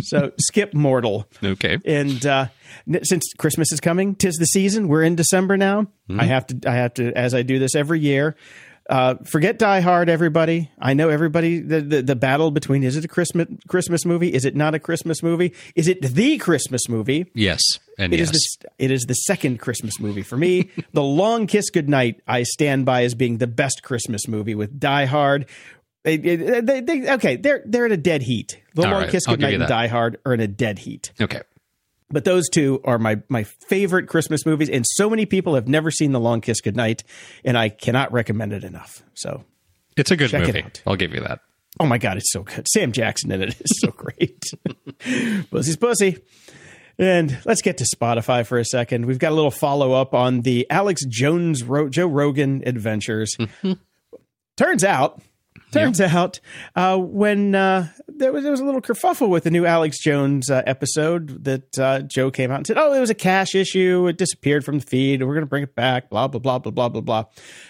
so, skip Mortal. Okay. And uh, n- since Christmas is coming, tis the season. We're in December now. I have to. I have to. As I do this every year. Uh, forget Die Hard, everybody. I know everybody. The, the the battle between is it a Christmas Christmas movie? Is it not a Christmas movie? Is it the Christmas movie? Yes. And It is yes. the it is the second Christmas movie for me. the Long Kiss Goodnight I stand by as being the best Christmas movie with Die Hard. It- they- they- okay, they're they're at a dead heat. The All Long right, Kiss Goodnight and. Die Hard are in a dead heat. okay. But those two are my my favorite Christmas movies, and so many people have never seen The Long Kiss Goodnight, and I cannot recommend it enough. So, It's a good movie. I'll give you that. oh my god, it's so good. Sam Jackson in it is so great. Pussy's pussy. And let's get to Spotify for a second. We've got a little follow up on the Alex Jones Ro- Joe Rogan adventures. Turns out Turns out uh, when uh, there was there was a little kerfuffle with the new Alex Jones uh, episode that uh, Joe came out and said, "Oh, it was a cache issue. It disappeared from the feed. We're going to bring it back." Blah blah blah blah blah blah blah.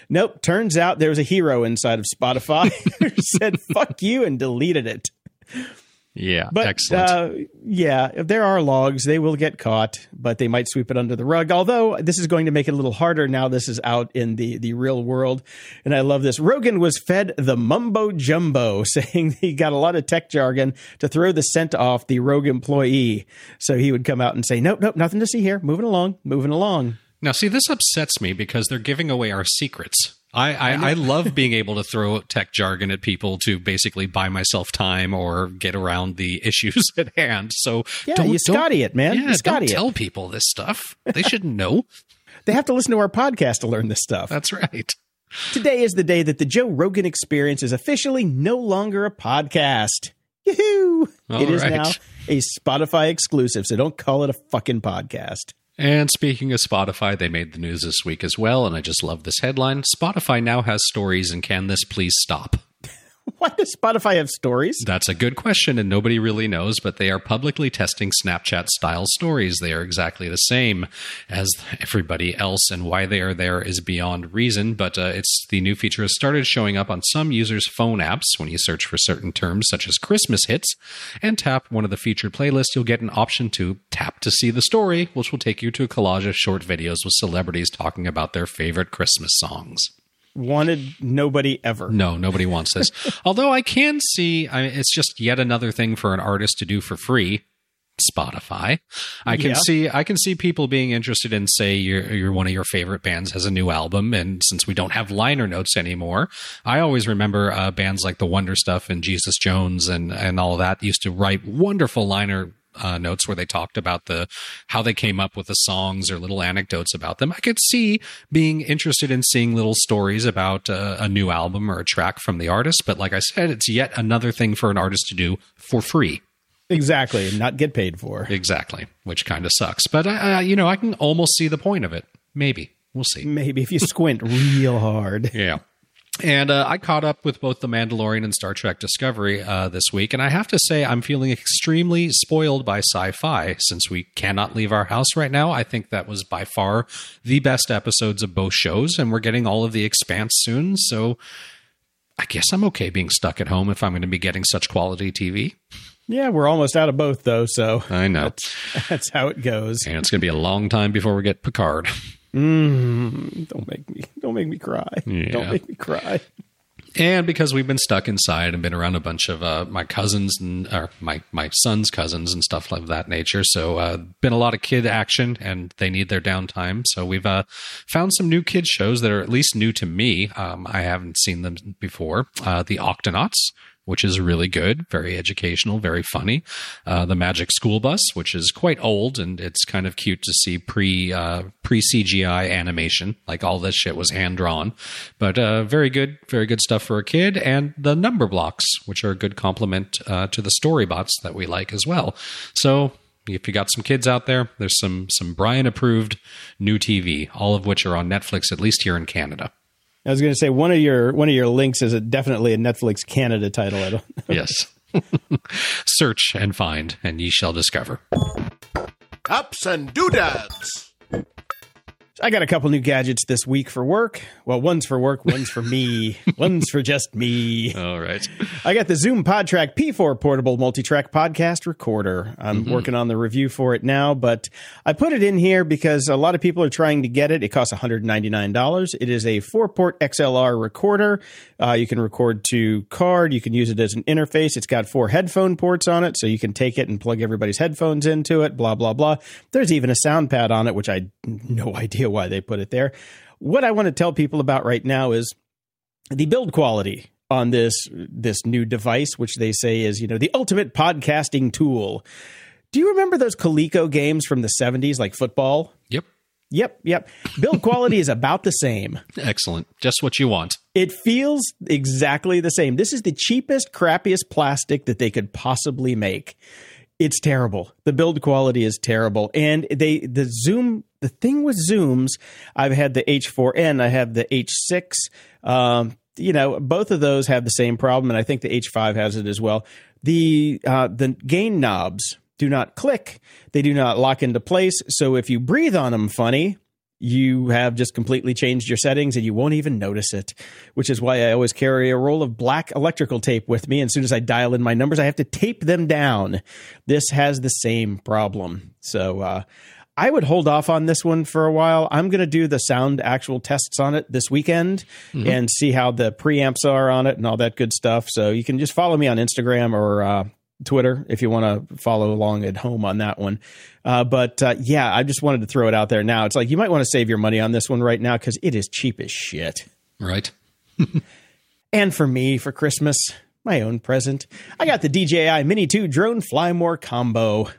Nope. Turns out there was a hero inside of Spotify who said "fuck you" and deleted it. Yeah, But excellent. Uh, yeah, if there are logs, they will get caught, but they might sweep it under the rug. Although this is going to make it a little harder now. This is out in the the real world, and I love this. Rogan was fed the mumbo jumbo, saying he got a lot of tech jargon to throw the scent off the Rogue employee. So he would come out and say, "Nope, nope, nothing to see here. Moving along, moving along." Now, see, this upsets me because they're giving away our secrets. I, I, I love being able to throw tech jargon at people to basically buy myself time or get around the issues at hand. So Yeah, don't, you Scotty it, man. Yeah, don't it. tell people this stuff. They shouldn't know. They have to listen to our podcast to learn this stuff. That's right. Today is the day that the Joe Rogan Experience is officially no longer a podcast. Yoo-hoo! All it is right. now a Spotify exclusive, so don't call it a fucking podcast. And speaking of Spotify, they made the news this week as well, and I just love this headline. Spotify now has stories, and can this please stop? Why does Spotify have stories? That's a good question, and nobody really knows, but they are publicly testing Snapchat style stories. They are exactly the same as everybody else, and why they are there is beyond reason. But uh, it's the new feature has started showing up on some users' phone apps when you search for certain terms, such as Christmas hits, and tap one of the featured playlists. You'll get an option to tap to see the story, which will take you to a collage of short videos with celebrities talking about their favorite Christmas songs. Wanted nobody ever. No, nobody wants this. Although I can see, I mean, it's just yet another thing for an artist to do for free. Spotify. I can Yeah. see I can see people being interested in say you're, you're one of your favorite bands has a new album and since we don't have liner notes anymore, I always remember uh, bands like the Wonder Stuff and Jesus Jones and and all of that used to write wonderful liner uh, notes where they talked about the how they came up with the songs or little anecdotes about them. I could see being interested in seeing little stories about uh, a new album or a track from the artist, but like I said, it's yet another thing for an artist to do for free. Exactly, and not get paid for. Exactly, which kind of sucks. But uh, uh, you know, I can almost see the point of it. Maybe we'll see. Maybe if you squint real hard. Yeah. And uh, I caught up with both The Mandalorian and Star Trek Discovery uh, this week, and I have to say I'm feeling extremely spoiled by sci-fi since we cannot leave our house right now. I think that was by far the best episodes of both shows, and we're getting all of the Expanse soon. So I guess I'm okay being stuck at home if I'm going to be getting such quality TV. Yeah, we're almost out of both though, so I know, that's how it goes. and it's going to be a long time before we get Picard. Mm, don't make me don't make me cry. Yeah. Don't make me cry. and because we've been stuck inside and been around a bunch of uh, my cousins and or my my son's cousins and stuff like that nature, so uh, been a lot of kid action, and they need their downtime. So we've uh, found some new kid shows that are at least new to me. Um, I haven't seen them before. Uh, the Octonauts. Which is really good, very educational, very funny. Uh, the Magic School Bus, which is quite old, and it's kind of cute to see pre uh, pre CGI animation. Like all this shit was hand drawn, but uh, very good, very good stuff for a kid. And the number blocks, which are a good complement uh, to the story bots that we like as well. So if you got some kids out there, there's some some Brian approved new TV, all of which are on Netflix, at least here in Canada. I was going to say one of your one of your links is a, definitely a Netflix Canada title. I don't. Yes. Search and find, and ye shall discover. Ups and doodads. I got a couple new gadgets this week for work. Well, one's for work, one's for me, one's for just me. All right. I got the Zoom PodTrack P4 portable multi-track podcast recorder. I'm working on the review for it now, but I put it in here because a lot of people are trying to get it. It costs $199. It is a four-port XLR recorder. Uh, you can record to card. You can use it as an interface. It's got four headphone ports on it, so you can take it and plug everybody's headphones into it. Blah blah blah. There's even a sound pad on it, which I no idea why they put it there. What I want to tell people about right now is the build quality on this this new device, which they say is you know the ultimate podcasting tool. Do you remember those Coleco games from the '70s, like football? Yep. Yep, yep. Build quality is about the same. Excellent. Just what you want. It feels exactly the same. This is the cheapest, crappiest plastic that they could possibly make. It's terrible. The build quality is terrible. And they the Zoom the thing with Zooms, I've had the H4n, I have the H6. Um, you know, both of those have the same problem, and I think the H5 has it as well. The uh, the gain knobs do not click; they do not lock into place. So if you breathe on them funny, you have just completely changed your settings and you won't even notice it, which is why I always carry a roll of black electrical tape with me. And as soon as I dial in my numbers, I have to tape them down. This has the same problem. So, uh, I would hold off on this one for a while. I'm going to do the sound actual tests on it this weekend mm-hmm. and see how the preamps are on it and all that good stuff. So you can just follow me on Instagram or uh, Twitter if you want to follow along at home on that one. Uh, but uh, yeah, I just wanted to throw it out there now. It's like you might want to save your money on this one right now because it is cheap as shit. Right. and for me, for Christmas, my own present, I got the DJI Mini 2 Drone Fly More combo.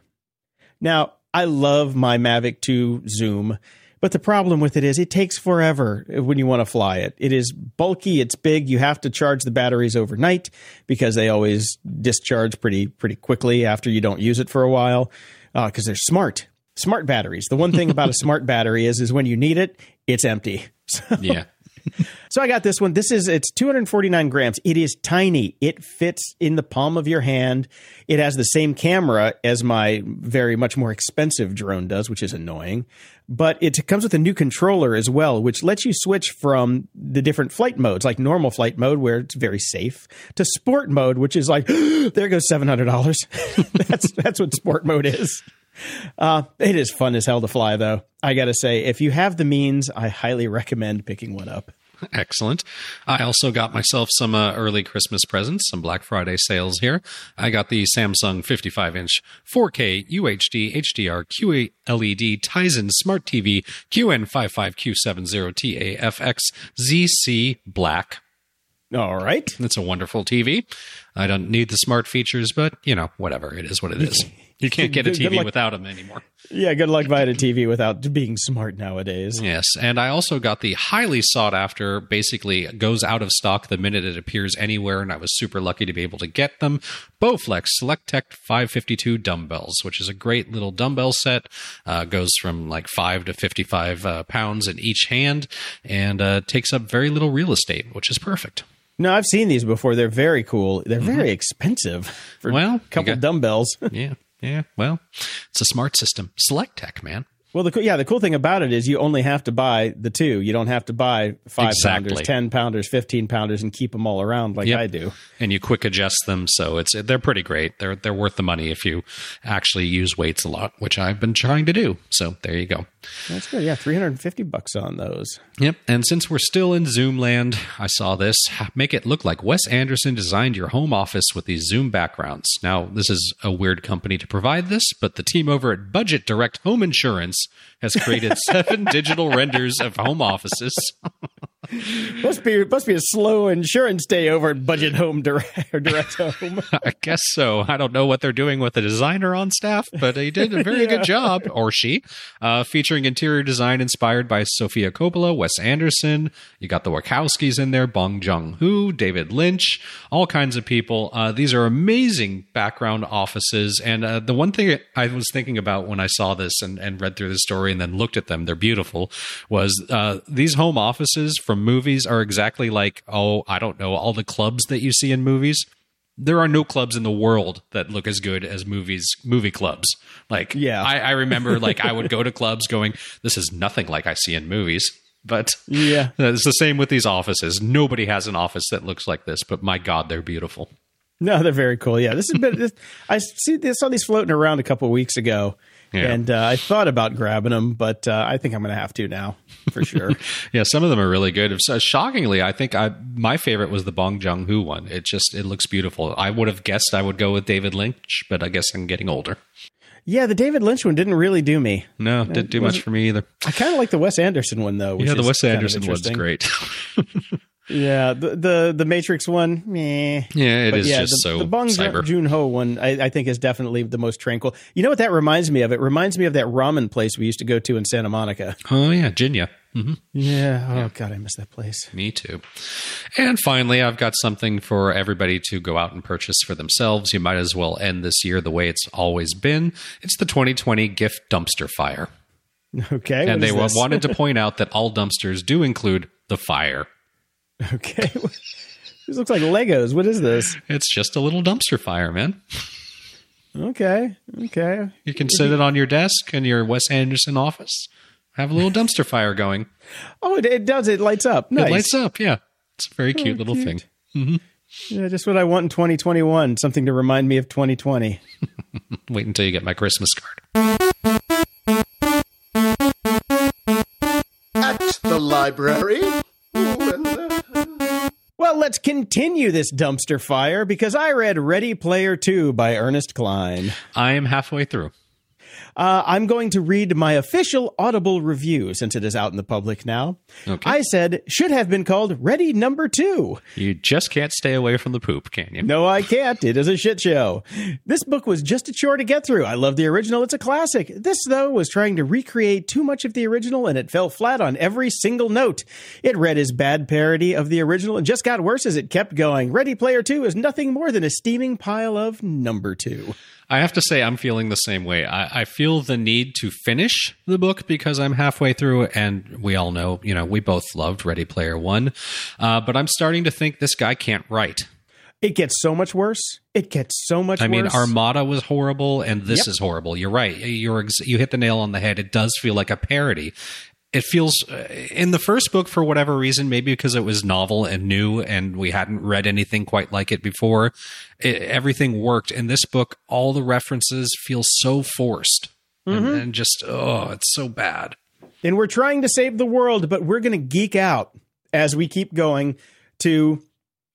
Now, I love my Mavic 2 Zoom, but the problem with it is it takes forever when you want to fly it. It is bulky, it's big. You have to charge the batteries overnight because they always discharge pretty pretty quickly after you don't use it for a while because uh, they're smart. Smart batteries. The one thing about a smart battery is is when you need it, it's empty. So, yeah so I got this one. This is it's 249 grams. It is tiny. It fits in the palm of your hand. It has the same camera as my very much more expensive drone does, which is annoying. But it comes with a new controller as well, which lets you switch from the different flight modes, like normal flight mode where it's very safe, to sport mode, which is like there goes seven hundred dollars. that's that's what sport mode is. Uh, it is fun as hell to fly, though. I got to say, if you have the means, I highly recommend picking one up. Excellent. I also got myself some uh, early Christmas presents, some Black Friday sales here. I got the Samsung 55 inch 4K UHD HDR QLED Tizen Smart TV QN55Q70TAFXZC Black. All right. That's a wonderful TV. I don't need the smart features, but you know, whatever. It is what it is. You can't get a TV without them anymore. Yeah, good luck buying a TV without being smart nowadays. Yes, and I also got the highly sought after, basically goes out of stock the minute it appears anywhere, and I was super lucky to be able to get them. Bowflex SelecTech 552 dumbbells, which is a great little dumbbell set. Uh, goes from like five to 55 uh, pounds in each hand, and uh, takes up very little real estate, which is perfect. No, I've seen these before. They're very cool. They're very mm-hmm. expensive for well, a couple got, dumbbells. yeah. Yeah, well, it's a smart system. Select tech, man. Well, the yeah, the cool thing about it is you only have to buy the two. You don't have to buy five exactly. pounders, ten pounders, fifteen pounders, and keep them all around like yep. I do. And you quick adjust them, so it's they're pretty great. They're they're worth the money if you actually use weights a lot, which I've been trying to do. So there you go. That's good. Yeah, three hundred and fifty bucks on those. Yep. And since we're still in Zoom land, I saw this. Make it look like Wes Anderson designed your home office with these Zoom backgrounds. Now, this is a weird company to provide this, but the team over at Budget Direct Home Insurance has created seven digital renders of home offices. must be must be a slow insurance day over at Budget Home Direct, direct Home. I guess so. I don't know what they're doing with the designer on staff, but he did a very yeah. good job, or she, uh, featuring interior design inspired by Sofia Coppola, Wes Anderson. You got the Wachowskis in there, Bong Joon Ho, David Lynch, all kinds of people. Uh, these are amazing background offices, and uh, the one thing I was thinking about when I saw this and, and read through the story and then looked at them, they're beautiful. Was uh, these home offices from movies are exactly like, oh, I don't know, all the clubs that you see in movies. There are no clubs in the world that look as good as movies, movie clubs. Like, yeah, I, I remember like I would go to clubs going, this is nothing like I see in movies. But yeah, it's the same with these offices. Nobody has an office that looks like this, but my God, they're beautiful. No, they're very cool. Yeah, this has been. This, I see. I saw these floating around a couple weeks ago, yeah. And uh, I thought about grabbing them, but uh, I think I'm going to have to now for sure. yeah, some of them are really good. So, shockingly, I think I my favorite was the Bong Joon Ho one. It just it looks beautiful. I would have guessed I would go with David Lynch, but I guess I'm getting older. Yeah, the David Lynch one didn't really do me. No, didn't do much for me either. I kind of like the Wes Anderson one though. yeah, the Wes Anderson one's great. Yeah, the the the Matrix one, meh. Yeah, it but is yeah, just the, so the Bong Joon Ho one, I, I, think is definitely the most tranquil. You know what that reminds me of? It reminds me of that ramen place we used to go to in Santa Monica. Oh yeah, Jinya. Mm-hmm. Yeah. Oh yeah. God, I miss that place. Me too. And finally, I've got something for everybody to go out and purchase for themselves. You might as well end this year the way it's always been. It's the 2020 gift dumpster fire. Okay. And they wanted to point out that all dumpsters do include the fire Okay. this looks like Legos. What is this? It's just a little dumpster fire, man. Okay. Okay. You can sit it on your desk in your Wes Anderson office. Have a little dumpster fire going. Oh, it, it does. It lights up. Nice. It lights up. Yeah, it's a very oh, cute little cute. thing. Yeah, just what I want in 2021. Something to remind me of 2020. Wait until you get my Christmas card. Continue this dumpster fire because I read Ready Player 2 by Ernest Cline. I am halfway through. Uh, I'm going to read my official Audible review since it is out in the public now. Okay. I said, should have been called Ready Number Two. You just can't stay away from the poop, can you? No, I can't. It is a shit show. This book was just a chore to get through. I love the original. It's a classic. This, though, was trying to recreate too much of the original and it fell flat on every single note. It read as bad parody of the original and just got worse as it kept going. Ready Player 2 is nothing more than a steaming pile of number two. I have to say, I'm feeling the same way. I, I feel the need to finish the book because I'm halfway through, and we all know, you know, we both loved Ready Player One, uh, but I'm starting to think this guy can't write. It gets so much worse. It gets so much worse. I mean. Armada was horrible, and this Yep. is horrible. You're right. You're ex- you hit the nail on the head. It does feel like a parody. It feels uh, in the first book for whatever reason, maybe because it was novel and new, and we hadn't read anything quite like it before. It, everything worked. In this book, all the references feel so forced, and, and just oh, it's so bad. and we're trying to save the world, but we're going to geek out as we keep going to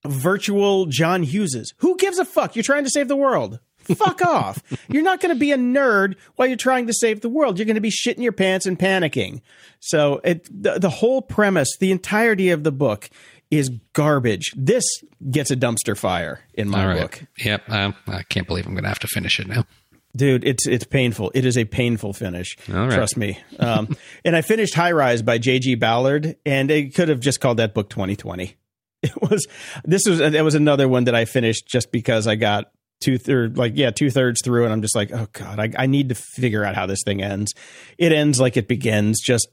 virtual John Hugheses. Who gives a fuck? You're trying to save the world. Fuck off. You're not going to be a nerd while you're trying to save the world. You're going to be shitting your pants and panicking. So it the, the whole premise, the entirety of the book is garbage. This gets a dumpster fire in my right. book. Yep. Um, I can't believe I'm going to have to finish it now. Dude, it's it's painful. It is a painful finish. Right. Trust me. Um, and I finished High Rise by J.G. Ballard, and it could have just called that book 2020. It was this was that was another one that I finished just because I got two third like yeah two thirds through, and I'm just like oh god, I, I need to figure out how this thing ends. It ends like it begins, just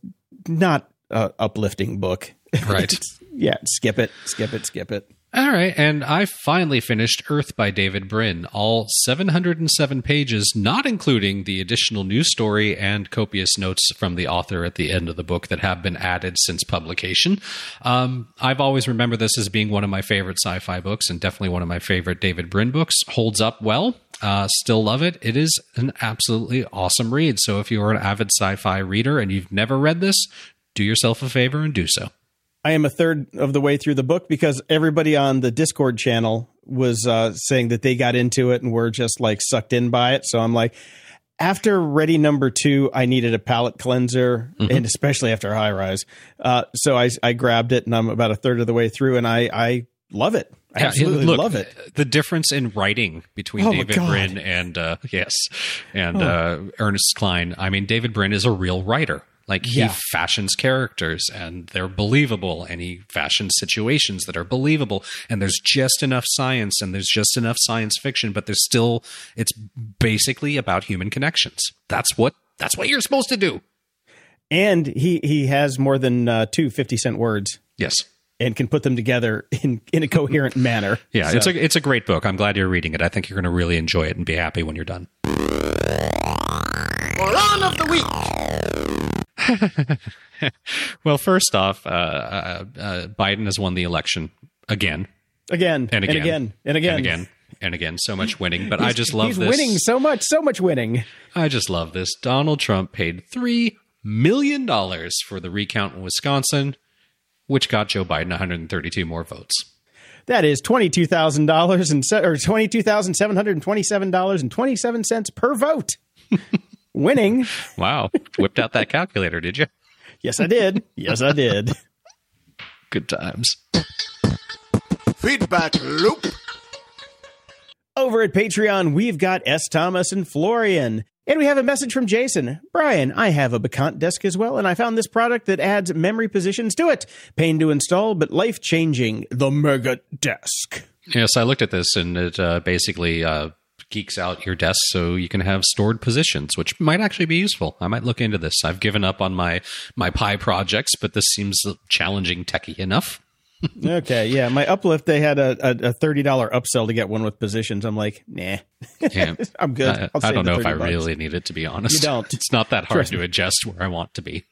not a uplifting book. Right. Yeah, skip it, skip it, skip it. All right, and I finally finished Earth by David Brin, all 707 pages, not including the additional news story and copious notes from the author at the end of the book that have been added since publication. Um, I've always remembered this as being one of my favorite sci fi books and definitely one of my favorite David Brin books. Holds up well. Uh, still love it. It is an absolutely awesome read. So if you're an avid sci fi reader and you've never read this, do yourself a favor and do so. I am a third of the way through the book because everybody on the Discord channel was uh, saying that they got into it and were just like sucked in by it. So I'm like, after Ready Number Two, I needed a palate cleanser, and especially after High Rise. Uh, so I, I grabbed it, and I'm about a third of the way through, and I, I love it. I absolutely look, love it. The difference in writing between Oh David Oh. Brin and uh, yes, and uh, Ernest Cline. I mean, David Brin is a real writer. Like he Yeah. fashions characters and they're believable, and he fashions situations that are believable. And there's just enough science, and there's just enough science fiction, but there's still it's basically about human connections. That's what that's what you're supposed to do. And he he has more than uh, two 50 cent words Yes. and can put them together in in a coherent manner. Yeah, So- it's a it's a great book. I'm glad you're reading it. I think you're going to really enjoy it and be happy when you're done. Moron of the week. Well, first off, uh, uh, uh, Biden has won the election again again and again and again and again and again and again. So much winning, but I just love He's this. winning so much, so much winning. I just love this. Donald Trump paid three million dollars for the recount in Wisconsin, which got Joe Biden 132 more votes. That is twenty two thousand dollars and or twenty two thousand seven hundred and twenty seven dollars and twenty seven cents per vote. Winning. Wow, whipped out that calculator, did you? Yes, I did. Yes, I did. Good times. Feedback loop. Over at Patreon, we've got S. Thomas and Florian. And we have a message from Jason. Brian, I have a Bekant desk as well, and I found this product that adds memory positions to it. Pain to install, but life changing. The Mega Desk. Yes, I looked at this and it uh, basically uh, geeks out your desk so you can have stored positions, which might actually be useful. I might look into this. I've given up on my my Pi projects, but this seems challenging techie enough. okay, yeah. My uplift, they had a, a, a thirty dollar upsell to get one with positions. I'm like, nah, Yeah. I'm good. I, I don't know if I bucks. really need it to be honest. You don't. It's not that hard Trust to adjust where I want to be.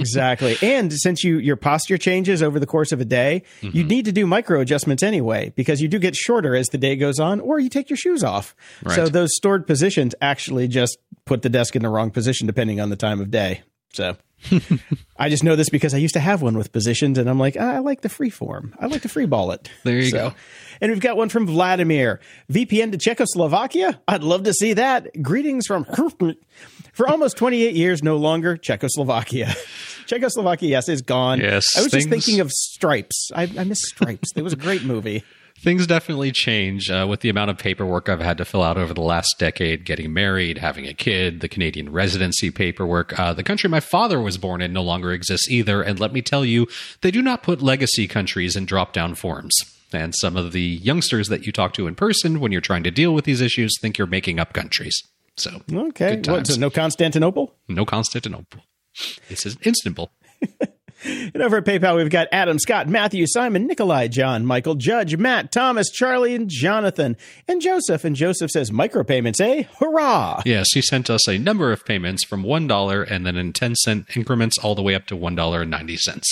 Exactly. And since you your posture changes over the course of a day, Mm-hmm. you need to do micro adjustments anyway because you do get shorter as the day goes on or you take your shoes off. So those stored positions actually just put the desk in the wrong position depending on the time of day. So I just know this because I used to have one with positions and I'm like, ah, I like the free form. I like to free ball it. There you So- go. And we've got one from Vladimir. VPN to Czechoslovakia? I'd love to see that. Greetings from For almost 28 years, no longer Czechoslovakia. Czechoslovakia, yes, is gone. Yes, I was just thinking of Stripes. I, I miss Stripes. it was a great movie. Things definitely change uh, with the amount of paperwork I've had to fill out over the last decade getting married, having a kid, the Canadian residency paperwork. Uh, the country my father was born in no longer exists either. And let me tell you, they do not put legacy countries in drop down forms. And some of the youngsters that you talk to in person when you're trying to deal with these issues think you're making up countries. So, Okay. What, so no Constantinople? no Constantinople. This is Istanbul. And over at PayPal, we've got Adam, Scott, Matthew, Simon, Nikolai, John, Michael, Judge, Matt, Thomas, Charlie, and Jonathan, and Joseph. And Joseph says, micropayments, eh? Hurrah! Yes, he sent us a number of payments from $1 and then in 10 cent increments all the way up to $1.90.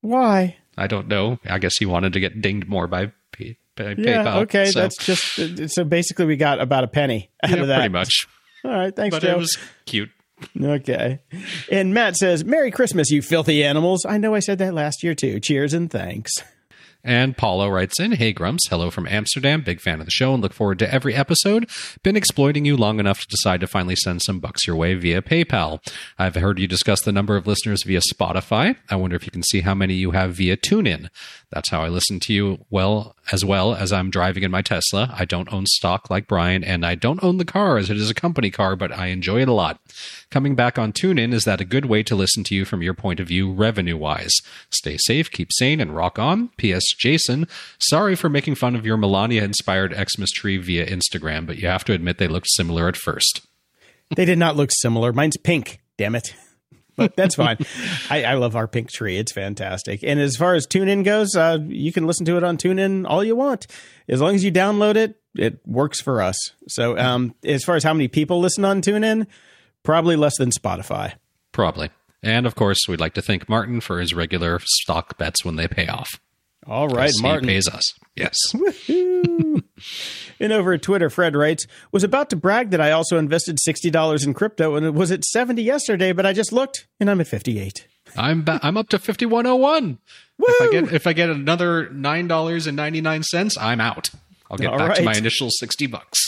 Why? I don't know. I guess he wanted to get dinged more by, pay, Yeah, PayPal. okay. so, That's just so basically we got about a penny out yeah, of that. pretty much. All right, thanks, But Joe. it was cute. Okay. And Matt says, Merry Christmas, you filthy animals. I know I said that last year too. Cheers and thanks. And Paulo writes in, Hey Grumps, hello from Amsterdam. Big fan of the show and look forward to every episode. Been exploiting you long enough to decide to finally send some bucks your way via PayPal. I've heard you discuss the number of listeners via Spotify. I wonder if you can see how many you have via TuneIn. That's how I listen to you well as well as I'm driving in my Tesla. I don't own stock like Brian, and I don't own the car as it is a company car, but I enjoy it a lot. Coming back on TuneIn, is that a good way to listen to you from your point of view revenue wise? Stay safe, keep sane, and rock on. P.S. Jason, sorry for making fun of your Melania inspired Xmas tree via Instagram, but you have to admit they looked similar at first. They did not look similar. Mine's pink, damn it. But that's fine. I, I love our pink tree. It's fantastic. And as far as TuneIn goes, uh, you can listen to it on TuneIn all you want. As long as you download it, it works for us. So um, as far as how many people listen on TuneIn, probably less than Spotify. Probably. And of course, we'd like to thank Martin for his regular stock bets when they pay off. All right, Martin. pays us. Yes. And over at Twitter, Fred writes, was about to brag that I also invested $60 in crypto and it was at 70 yesterday, but I just looked and I'm at 58. I'm ba- I'm up to 5101. If I get if I get another $9.99, I'm out. I'll get All back to my initial 60 bucks.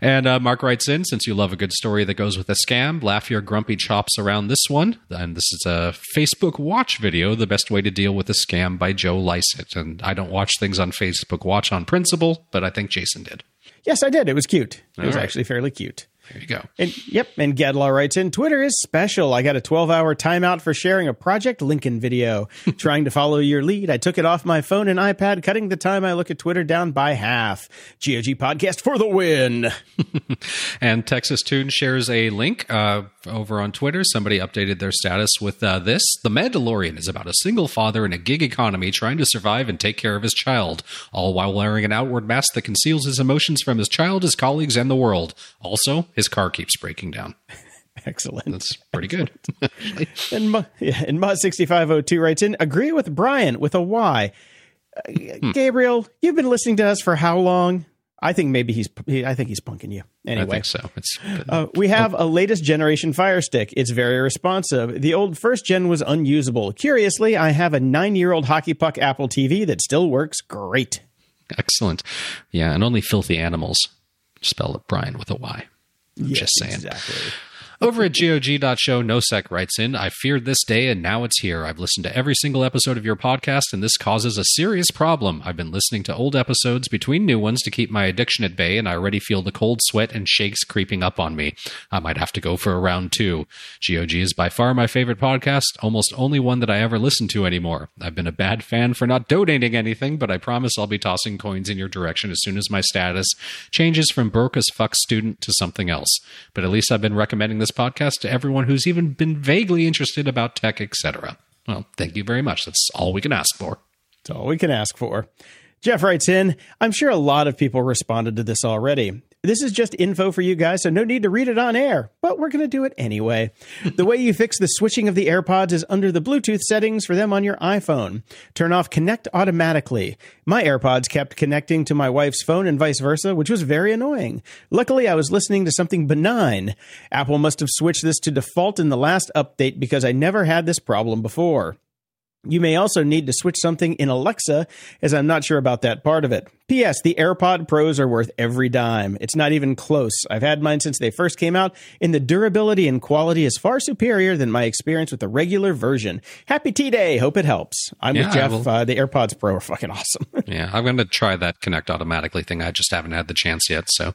And uh, Mark writes in, since you love a good story that goes with a scam, laugh your grumpy chops around this one. And this is a Facebook Watch video, the best way to deal with a scam by Joe Lycett. And I don't watch things on Facebook Watch on principle, but I think Jason did. Yes, I did. It was cute. It was right. actually fairly cute. There you go. And yep, and Gadlaw writes in Twitter is special. I got a 12 hour timeout for sharing a Project Lincoln video. Trying to follow your lead, I took it off my phone and iPad, cutting the time I look at Twitter down by half. GOG podcast for the win. And Texas Tune shares a link uh, over on Twitter. Somebody updated their status with uh, this. The Mandalorian is about a single father in a gig economy trying to survive and take care of his child, all while wearing an outward mask that conceals his emotions from his child, his colleagues, and the world. Also, his car keeps breaking down. Excellent. That's pretty good. And, yeah, and Mod6502 writes in Agree with Brian with a Y. Uh, Gabriel, you've been listening to us for how long? I think maybe he's, he, I think he's punking you. I Anyway. think so. It's Uh, we have a latest generation Fire Stick. It's very responsive. The old first gen was unusable. Curiously, I have a nine year old hockey puck Apple TV that still works great. excellent. Yeah, and only filthy animals spell it Brian with a Y. I'm just saying. Exactly. Over at GOG.show, Nosec writes in, I feared this day and now it's here. I've listened to every single episode of your podcast and this causes a serious problem. I've been listening to old episodes between new ones to keep my addiction at bay and I already feel the cold sweat and shakes creeping up on me. I might have to go for a round two. GOG is by far my favorite podcast, almost only one that I ever listen to anymore. I've been a bad fan for not donating anything, but I promise I'll be tossing coins in your direction as soon as my status changes from broke as fuck student to something else. But at least I've been recommending this podcast to everyone who's even been vaguely interested about tech, etc. Well, thank you very much. That's all we can ask for. That's all we can ask for. Jeff writes in, I'm sure a lot of people responded to this already. This is just info for you guys, so no need to read it on air, but we're going to do it anyway. the way you fix the switching of the AirPods is under the Bluetooth settings for them on your iPhone. Turn off Connect automatically. My AirPods kept connecting to my wife's phone and vice versa, which was very annoying. Luckily, I was listening to something benign. Apple must have switched this to default in the last update because I never had this problem before. You may also need to switch something in Alexa, as I'm not sure about that part of it. P.S. The AirPod Pros are worth every dime. It's not even close. I've had mine since they first came out, and the durability and quality is far superior than my experience with the regular version. Happy T Day. Hope it helps. I'm Yeah, with Jeff. Uh, the AirPods Pro are fucking awesome. Yeah, I'm going to try that connect automatically thing. I just haven't had the chance yet. So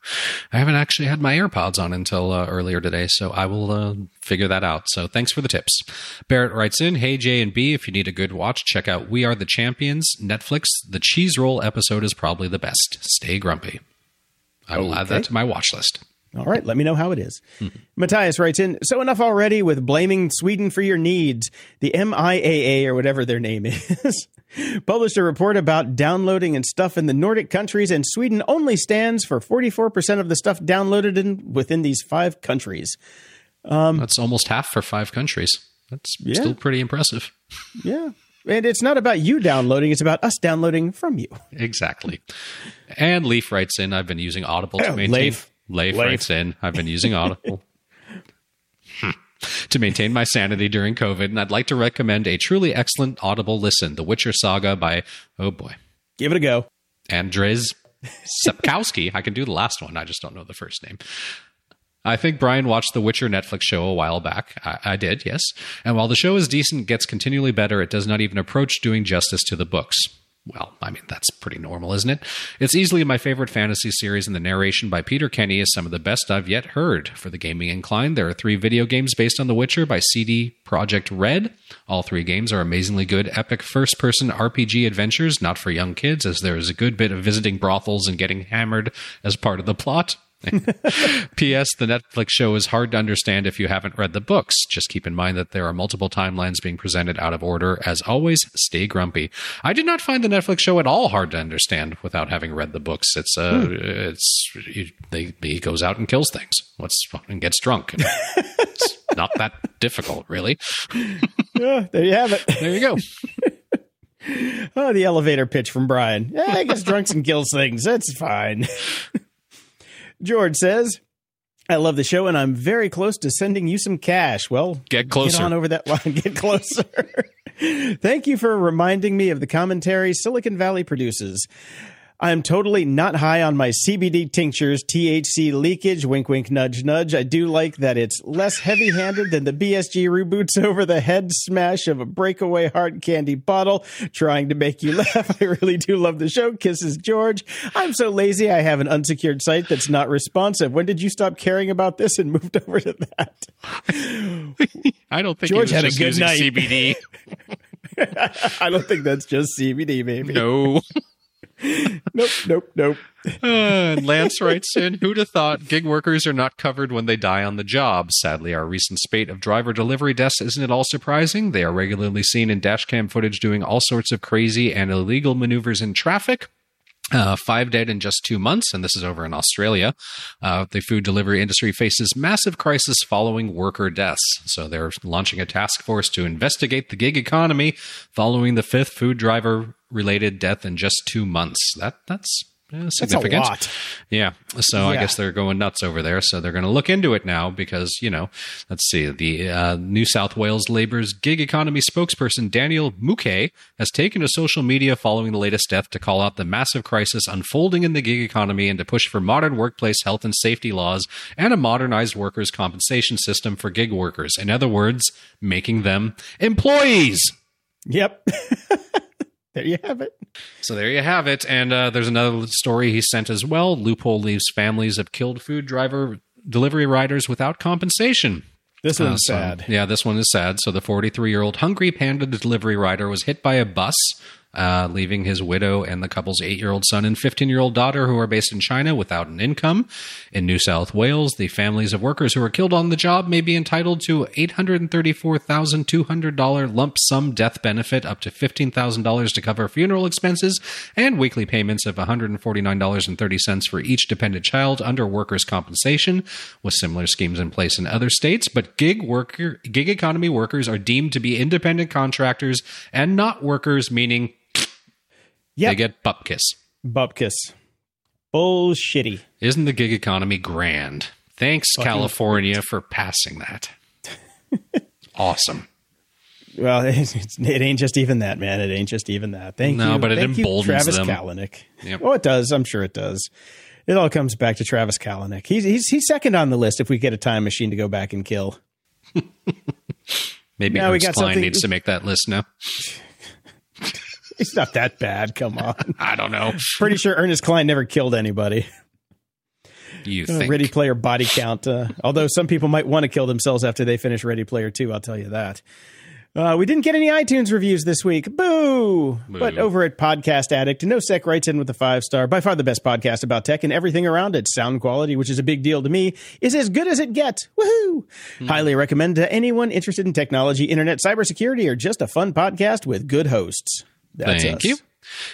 I haven't actually had my AirPods on until uh, earlier today. So I will uh, figure that out. So thanks for the tips. Barrett writes in Hey, J and B, if you need a good watch, check out We Are the Champions, Netflix. The cheese roll episode is probably the best. Stay grumpy. I will add that to my watch list. All right, let me know how it is. Matthias writes in, so enough already with blaming Sweden for your needs. The MIAA, or whatever their name is, published a report about downloading and stuff in the Nordic countries, and Sweden only stands for 44% of the stuff downloaded in within these five countries. Um, That's almost half for five countries. That's still pretty impressive. Yeah. And it's not about you downloading, it's about us downloading from you. Exactly. And Leaf writes in, I've been using Audible to Oh, maintain. Leif. Leif, Leif. writes in, I've been using Audible Hmm. to maintain my sanity during COVID, and I'd like to recommend a truly excellent Audible listen, The Witcher Saga by, oh boy, Give it a go. Andrzej Sapkowski. I can do the last one, I just don't know the first name. I think Brian watched the Witcher Netflix show a while back. I, I did, yes. And while the show is decent, gets continually better, it does not even approach doing justice to the books. Well, I mean, that's pretty normal, isn't it? It's easily my favorite fantasy series, and the narration by Peter Kenny is some of the best I've yet heard. For the gaming inclined, there are three video games based on The Witcher by CD Projekt Red. All three games are amazingly good, epic first person RPG adventures, not for young kids, as there is a good bit of visiting brothels and getting hammered as part of the plot. P.S. The Netflix show is hard to understand if you haven't read the books. Just keep in mind that there are multiple timelines being presented out of order. As always, stay grumpy. I did not find the Netflix show at all hard to understand without having read the books. It's uh, it's he, they, he goes out and kills things. What's and gets drunk. It's not that difficult, really. Yeah, there you have it. There you go. Oh, the elevator pitch from Brian. Yeah, I guess drunks and kills things. That's fine. George says, I love the show and I'm very close to sending you some cash. Well, Get closer. Get on over that line. Get closer. Thank you for reminding me of the commentary Silicon Valley produces. I am totally not high on my CBD tinctures, THC leakage, wink, wink, nudge, nudge. I do like that it's less heavy handed than the BSG reboots over the head smash of a breakaway hard candy bottle trying to make you laugh. I really do love the show. Kisses, George. I'm so lazy. I have an unsecured site that's not responsive. When did you stop caring about this and moved over to that? I don't think George had a good night. CBD. I don't think that's just CBD, maybe. no. Nope, nope, nope. Uh, Lance writes in, who'd have thought gig workers are not covered when they die on the job? Sadly, our recent spate of driver delivery deaths isn't at all surprising. They are regularly seen in dashcam footage doing all sorts of crazy and illegal maneuvers in traffic. Uh, five dead in just two months, and this is over in Australia. Uh, the food delivery industry faces massive crisis following worker deaths. So they're launching a task force to investigate the gig economy following the fifth food driver related death in just two months. That that's uh, That's a significant. lot. Yeah. So I guess they're going nuts over there. So they're going to look into it now because, you know, let's see. The uh, New South Wales Labour's gig economy spokesperson, Daniel Mookhey, has taken to social media following the latest death to call out the massive crisis unfolding in the gig economy and to push for modern workplace health and safety laws and a modernized workers' compensation system for gig workers. In other words, making them employees. Yep. there you have it. So there you have it. And uh, there's another story he sent as well. Loophole leaves families of killed food driver delivery riders without compensation. This Uh, so- sad. Yeah, this one is sad. So the 43 year old Hungry Panda delivery rider was hit by a bus uh, leaving his widow and the couple's eight year old son and 15 year old daughter, who are based in China, without an income. In New South Wales, the families of workers who were killed on the job may be entitled to $834,200 lump sum death benefit, up to $15,000 to cover funeral expenses, and weekly payments of $149.30 for each dependent child under workers' compensation, with similar schemes in place in other states. But gig worker, gig economy workers are deemed to be independent contractors and not workers, meaning Yep. they get bupkis. Bupkis. Bullshitty. Isn't the gig economy grand? Thanks, California, for passing that. awesome. Well, it's, it ain't just even that, man. It ain't just even that. Thank No, you. but it Thank you, emboldens Travis them. Kalanick. Yep. Oh, it does. I'm sure it does. It all comes back to Travis Kalanick. He's, he's he's second on the list if we get a time machine to go back and kill. Maybe Now we Ernest Cline something- needs to make that list now. He's not that bad. Come on. I don't know. Pretty sure Ernest Cline never killed anybody. You Uh, think? Ready Player body count. Uh, although some people might want to kill themselves after they finish Ready Player 2, I'll tell you that. Uh, we didn't get any iTunes reviews this week. Boo! But over at Podcast Addict, No Sec writes in with a five star. By far the best podcast about tech and everything around it. Sound quality, which is a big deal to me, is as good as it gets. Woohoo! Highly recommend to anyone interested in technology, internet, cybersecurity, or just a fun podcast with good hosts. That's Thank us. you.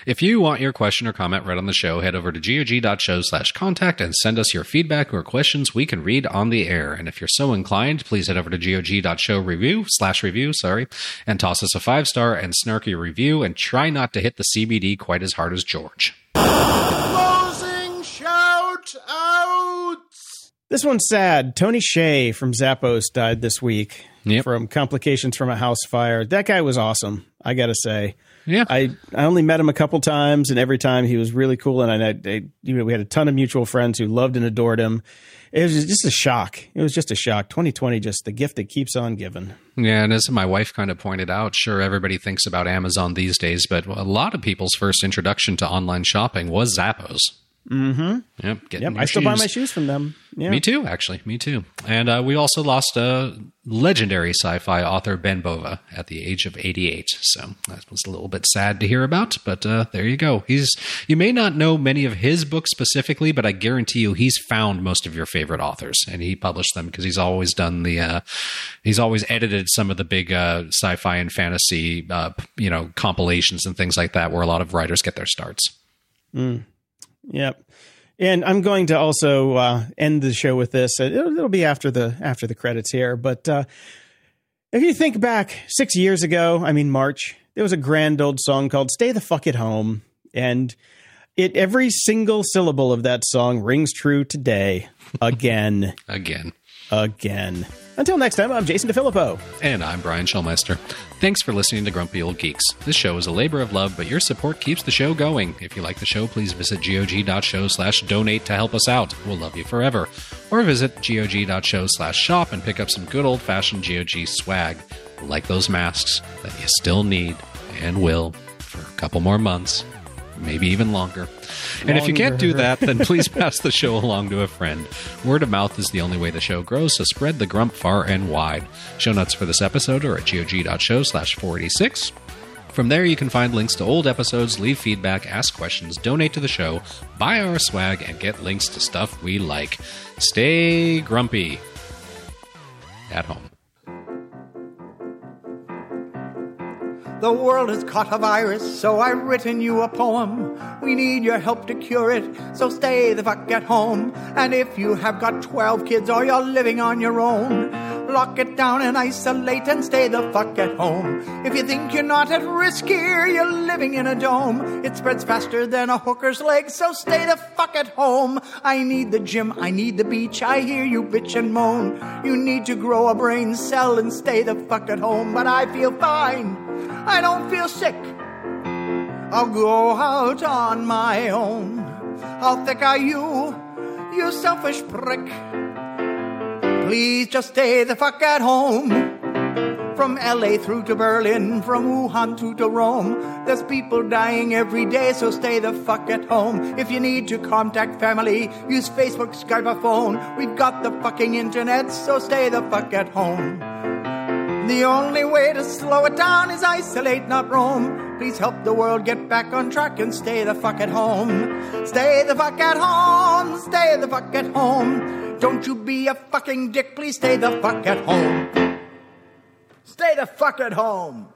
If you want your question or comment read on the show, head over to gog.show slash contact and send us your feedback or questions we can read on the air. And if you're so inclined, please head over to gog.show review slash review, sorry, and toss us a five star and snarky review and try not to hit the CBD quite as hard as George. Closing shout outs. This one's sad. Tony Hsieh from Zappos died this week Yep. from complications from a house fire. That guy was awesome. I got to say. Yeah. I, I only met him a couple times, and every time he was really cool. And I, I, you know, we had a ton of mutual friends who loved and adored him. It was just a shock. It was just a shock. 2020, just the gift that keeps on giving. Yeah, and as my wife kind of pointed out, sure, everybody thinks about Amazon these days, but a lot of people's first introduction to online shopping was Zappos. Mm-hmm. Yep. Getting Yep, I still buy my shoes from them. Yeah. Me too, actually. Me too. And uh, we also lost a legendary sci-fi author Ben Bova at the age of 88. So that was a little bit sad to hear about, but uh, there you go. He's you may not know many of his books specifically, but I guarantee you he's found most of your favorite authors, and he published them because he's always done the uh, he's always edited some of the big uh, sci-fi and fantasy uh, you know compilations and things like that, where a lot of writers get their starts. Yep. And I'm going to also uh, end the show with this. Uh, It'll, it'll be after the after the credits here, but uh, if you think back six years ago, I mean March, there was a grand old song called "Stay the Fuck at Home," and it every single syllable of that song rings true today, again, Again. Again. Until next time, I'm Jason DeFilippo. And I'm Brian Schulmeister. Thanks for listening to Grumpy Old Geeks. This show is a labor of love, but your support keeps the show going. If you like the show, please visit gog.show slash donate to help us out. We'll love you forever. Or visit gog.show slash shop and pick up some good old fashioned GOG swag, like those masks that you still need and will for a couple more months, maybe even longer. And if you can't do that, then please pass the show along to a friend. Word of mouth is the only way the show grows, so spread the grump far and wide. Show notes for this episode are at gog.show slash 486. From there, you can find links to old episodes, leave feedback, ask questions, donate to the show, buy our swag, and get links to stuff we like. Stay grumpy at home. The world has caught a virus, so I've written you a poem. We need your help to cure it, so stay the fuck at home. And if you have got 12 kids or you're living on your own, lock it down and isolate and stay the fuck at home. If you think you're not at risk here, you're living in a dome. It spreads faster than a hooker's leg, so stay the fuck at home. I need the gym, I need the beach, I hear you bitch and moan. You need to grow a brain cell and stay the fuck at home, but I feel fine. I don't feel sick. I'll go out on my own. How thick are you, you selfish prick? Please just stay the fuck at home. From LA through to Berlin, from Wuhan through to Rome. There's people dying every day, so stay the fuck at home. If you need to contact family, use Facebook, Skype, or phone. We've got the fucking internet, so stay the fuck at home. The only way to slow it down is isolate, not roam. please help the world get back on track and stay the fuck at home. Stay the fuck at home. Stay the fuck at home. Don't you be a fucking dick. Please stay the fuck at home. Stay the fuck at home.